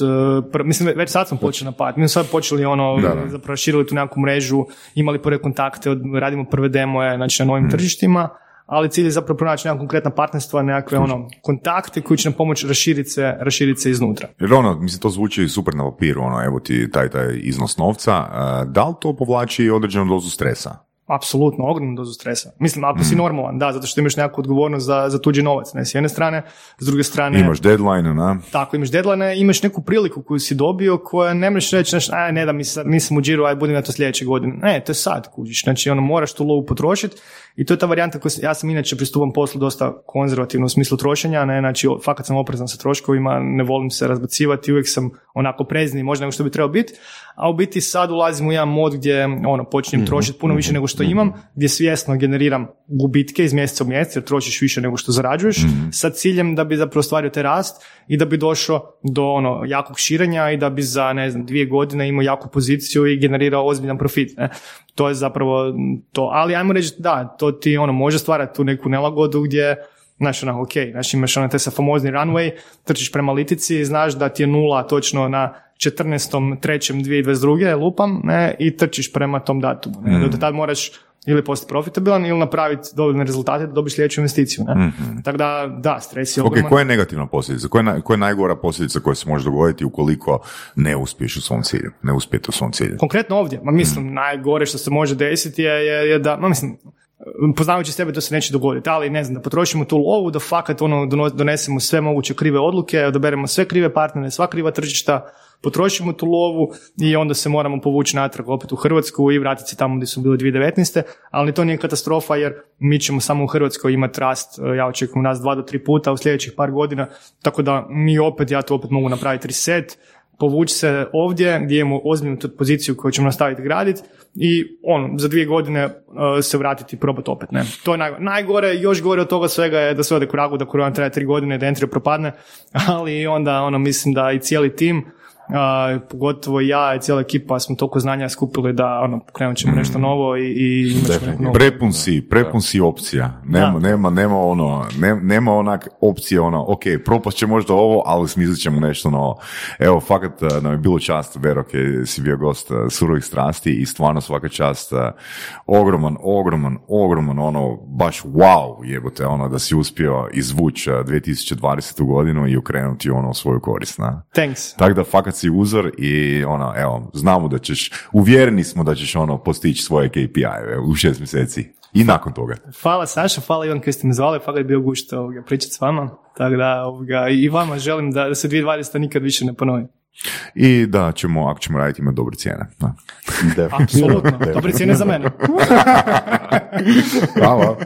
uh, mislim već sad smo počeli napadati, mi smo sad počeli ono, zapravo širili tu nekakvu mrežu, imali prve kontakte, radimo prve demoje, znači na novim mm. tržištima, ali cilj je zapravo pronaći neka konkretna partnerstva, nekakve ono, kontakte koji će nam pomoći raširiti se, raširiti se iznutra. Jer ono, mislim, to zvuči super na papiru, ono, evo ti taj, taj iznos novca, da li to povlači određenu dozu stresa? Apsolutno ogromnu dozu stresa. Mislim, ako si normalan, da, zato što imaš nekakvu odgovornost za, za tuđi novac, ne, s jedne strane, s druge strane... Imaš deadline, na? Tako, imaš deadline, imaš neku priliku koju si dobio koja ne možeš reći, znaš, aj, ne da mi sad, nisam u džiru, aj, budem na to sljedeće godine. Ne, to je sad, kužiš. Znači, ono, moraš tu lovu potrošiti i to je ta varijanta koju ja sam inače pristupam poslu dosta konzervativno u smislu trošenja, ne, znači, fakat sam oprezan sa troškovima, ne volim se razbacivati, uvijek sam onako prezni možda nego što bi trebao biti, a u biti sad ulazim u jedan mod gdje ono, počinjem trošiti puno više nego što imam, gdje svjesno generiram gubitke iz mjeseca u mjesec jer trošiš više nego što zarađuješ, sa ciljem da bi zapravo ostvario te rast i da bi došao do ono jakog širenja i da bi za ne znam dvije godine imao jaku poziciju i generirao ozbiljan profit. Ne? To je zapravo to. Ali ajmo reći da, to ti ono može stvarati tu neku nelagodu gdje Znaš, ono, ok, znači imaš ono, te sa famozni runway, trčiš prema litici, znaš da ti je nula točno na 14.3.2022. lupam, ne, i trčiš prema tom datumu. Ne. Mm. Do tad moraš ili postati profitabilan ili napraviti dovoljne rezultate da dobiš sljedeću investiciju. Ne? mm Tako da, da, stres je ogroman. Ok, koja je negativna posljedica? Koja je, koja je najgora posljedica koja se može dogoditi ukoliko ne uspiješ u svom cilju? Ne uspijete u svom cilju? Konkretno ovdje, ma mislim, mm. najgore što se može desiti je, je, je da, ma mislim, poznavajući sebe to se neće dogoditi, ali ne znam, da potrošimo tu lovu, da fakat ono donesemo sve moguće krive odluke, odaberemo sve krive partnere, sva kriva tržišta, potrošimo tu lovu i onda se moramo povući natrag opet u Hrvatsku i vratiti se tamo gdje su bili 2019. Ali to nije katastrofa jer mi ćemo samo u Hrvatskoj imati rast, e, ja očekujem nas dva do tri puta u sljedećih par godina, tako da mi opet, ja tu opet mogu napraviti reset, povući se ovdje gdje imamo ozbiljnu poziciju koju ćemo nastaviti graditi i on za dvije godine uh, se vratiti i probati opet. Ne. To je najgore. najgore. Još gore od toga svega je da se ode kragu, da korona traje tri godine, da Entry propadne, ali onda ono, mislim da i cijeli tim a, pogotovo ja i cijela ekipa smo toliko znanja skupili da ono, pokrenut ćemo nešto novo i, i novo. Prepun si, prepun si opcija. Nema, nema, nema ono, nema onak opcije ono, ok, propast će možda ovo, ali smislit ćemo nešto novo. Evo, fakat eh, nam je bilo čast, Vero, si bio gost eh, surovih strasti i stvarno svaka čast eh, ogroman, ogroman, ogroman, ono, baš wow jebote, ono, da si uspio izvući 2020. godinu i ukrenuti ono svoju korist. Na. Thanks. Tako da fakat si uzor i ono, evo, znamo da ćeš, uvjereni smo da ćeš ono postići svoje KPI-eve u šest mjeseci. I nakon toga. Hvala Saša, hvala Ivan koji ste me zvali, hvala je bio gušta ovoga, pričati s vama. Tako da ovoga, i vama želim da, da se 2020. nikad više ne ponovi. I da ćemo, ako ćemo raditi, imati dobre cijene. Da. Apsolutno, dobre cijene za mene. Hvala.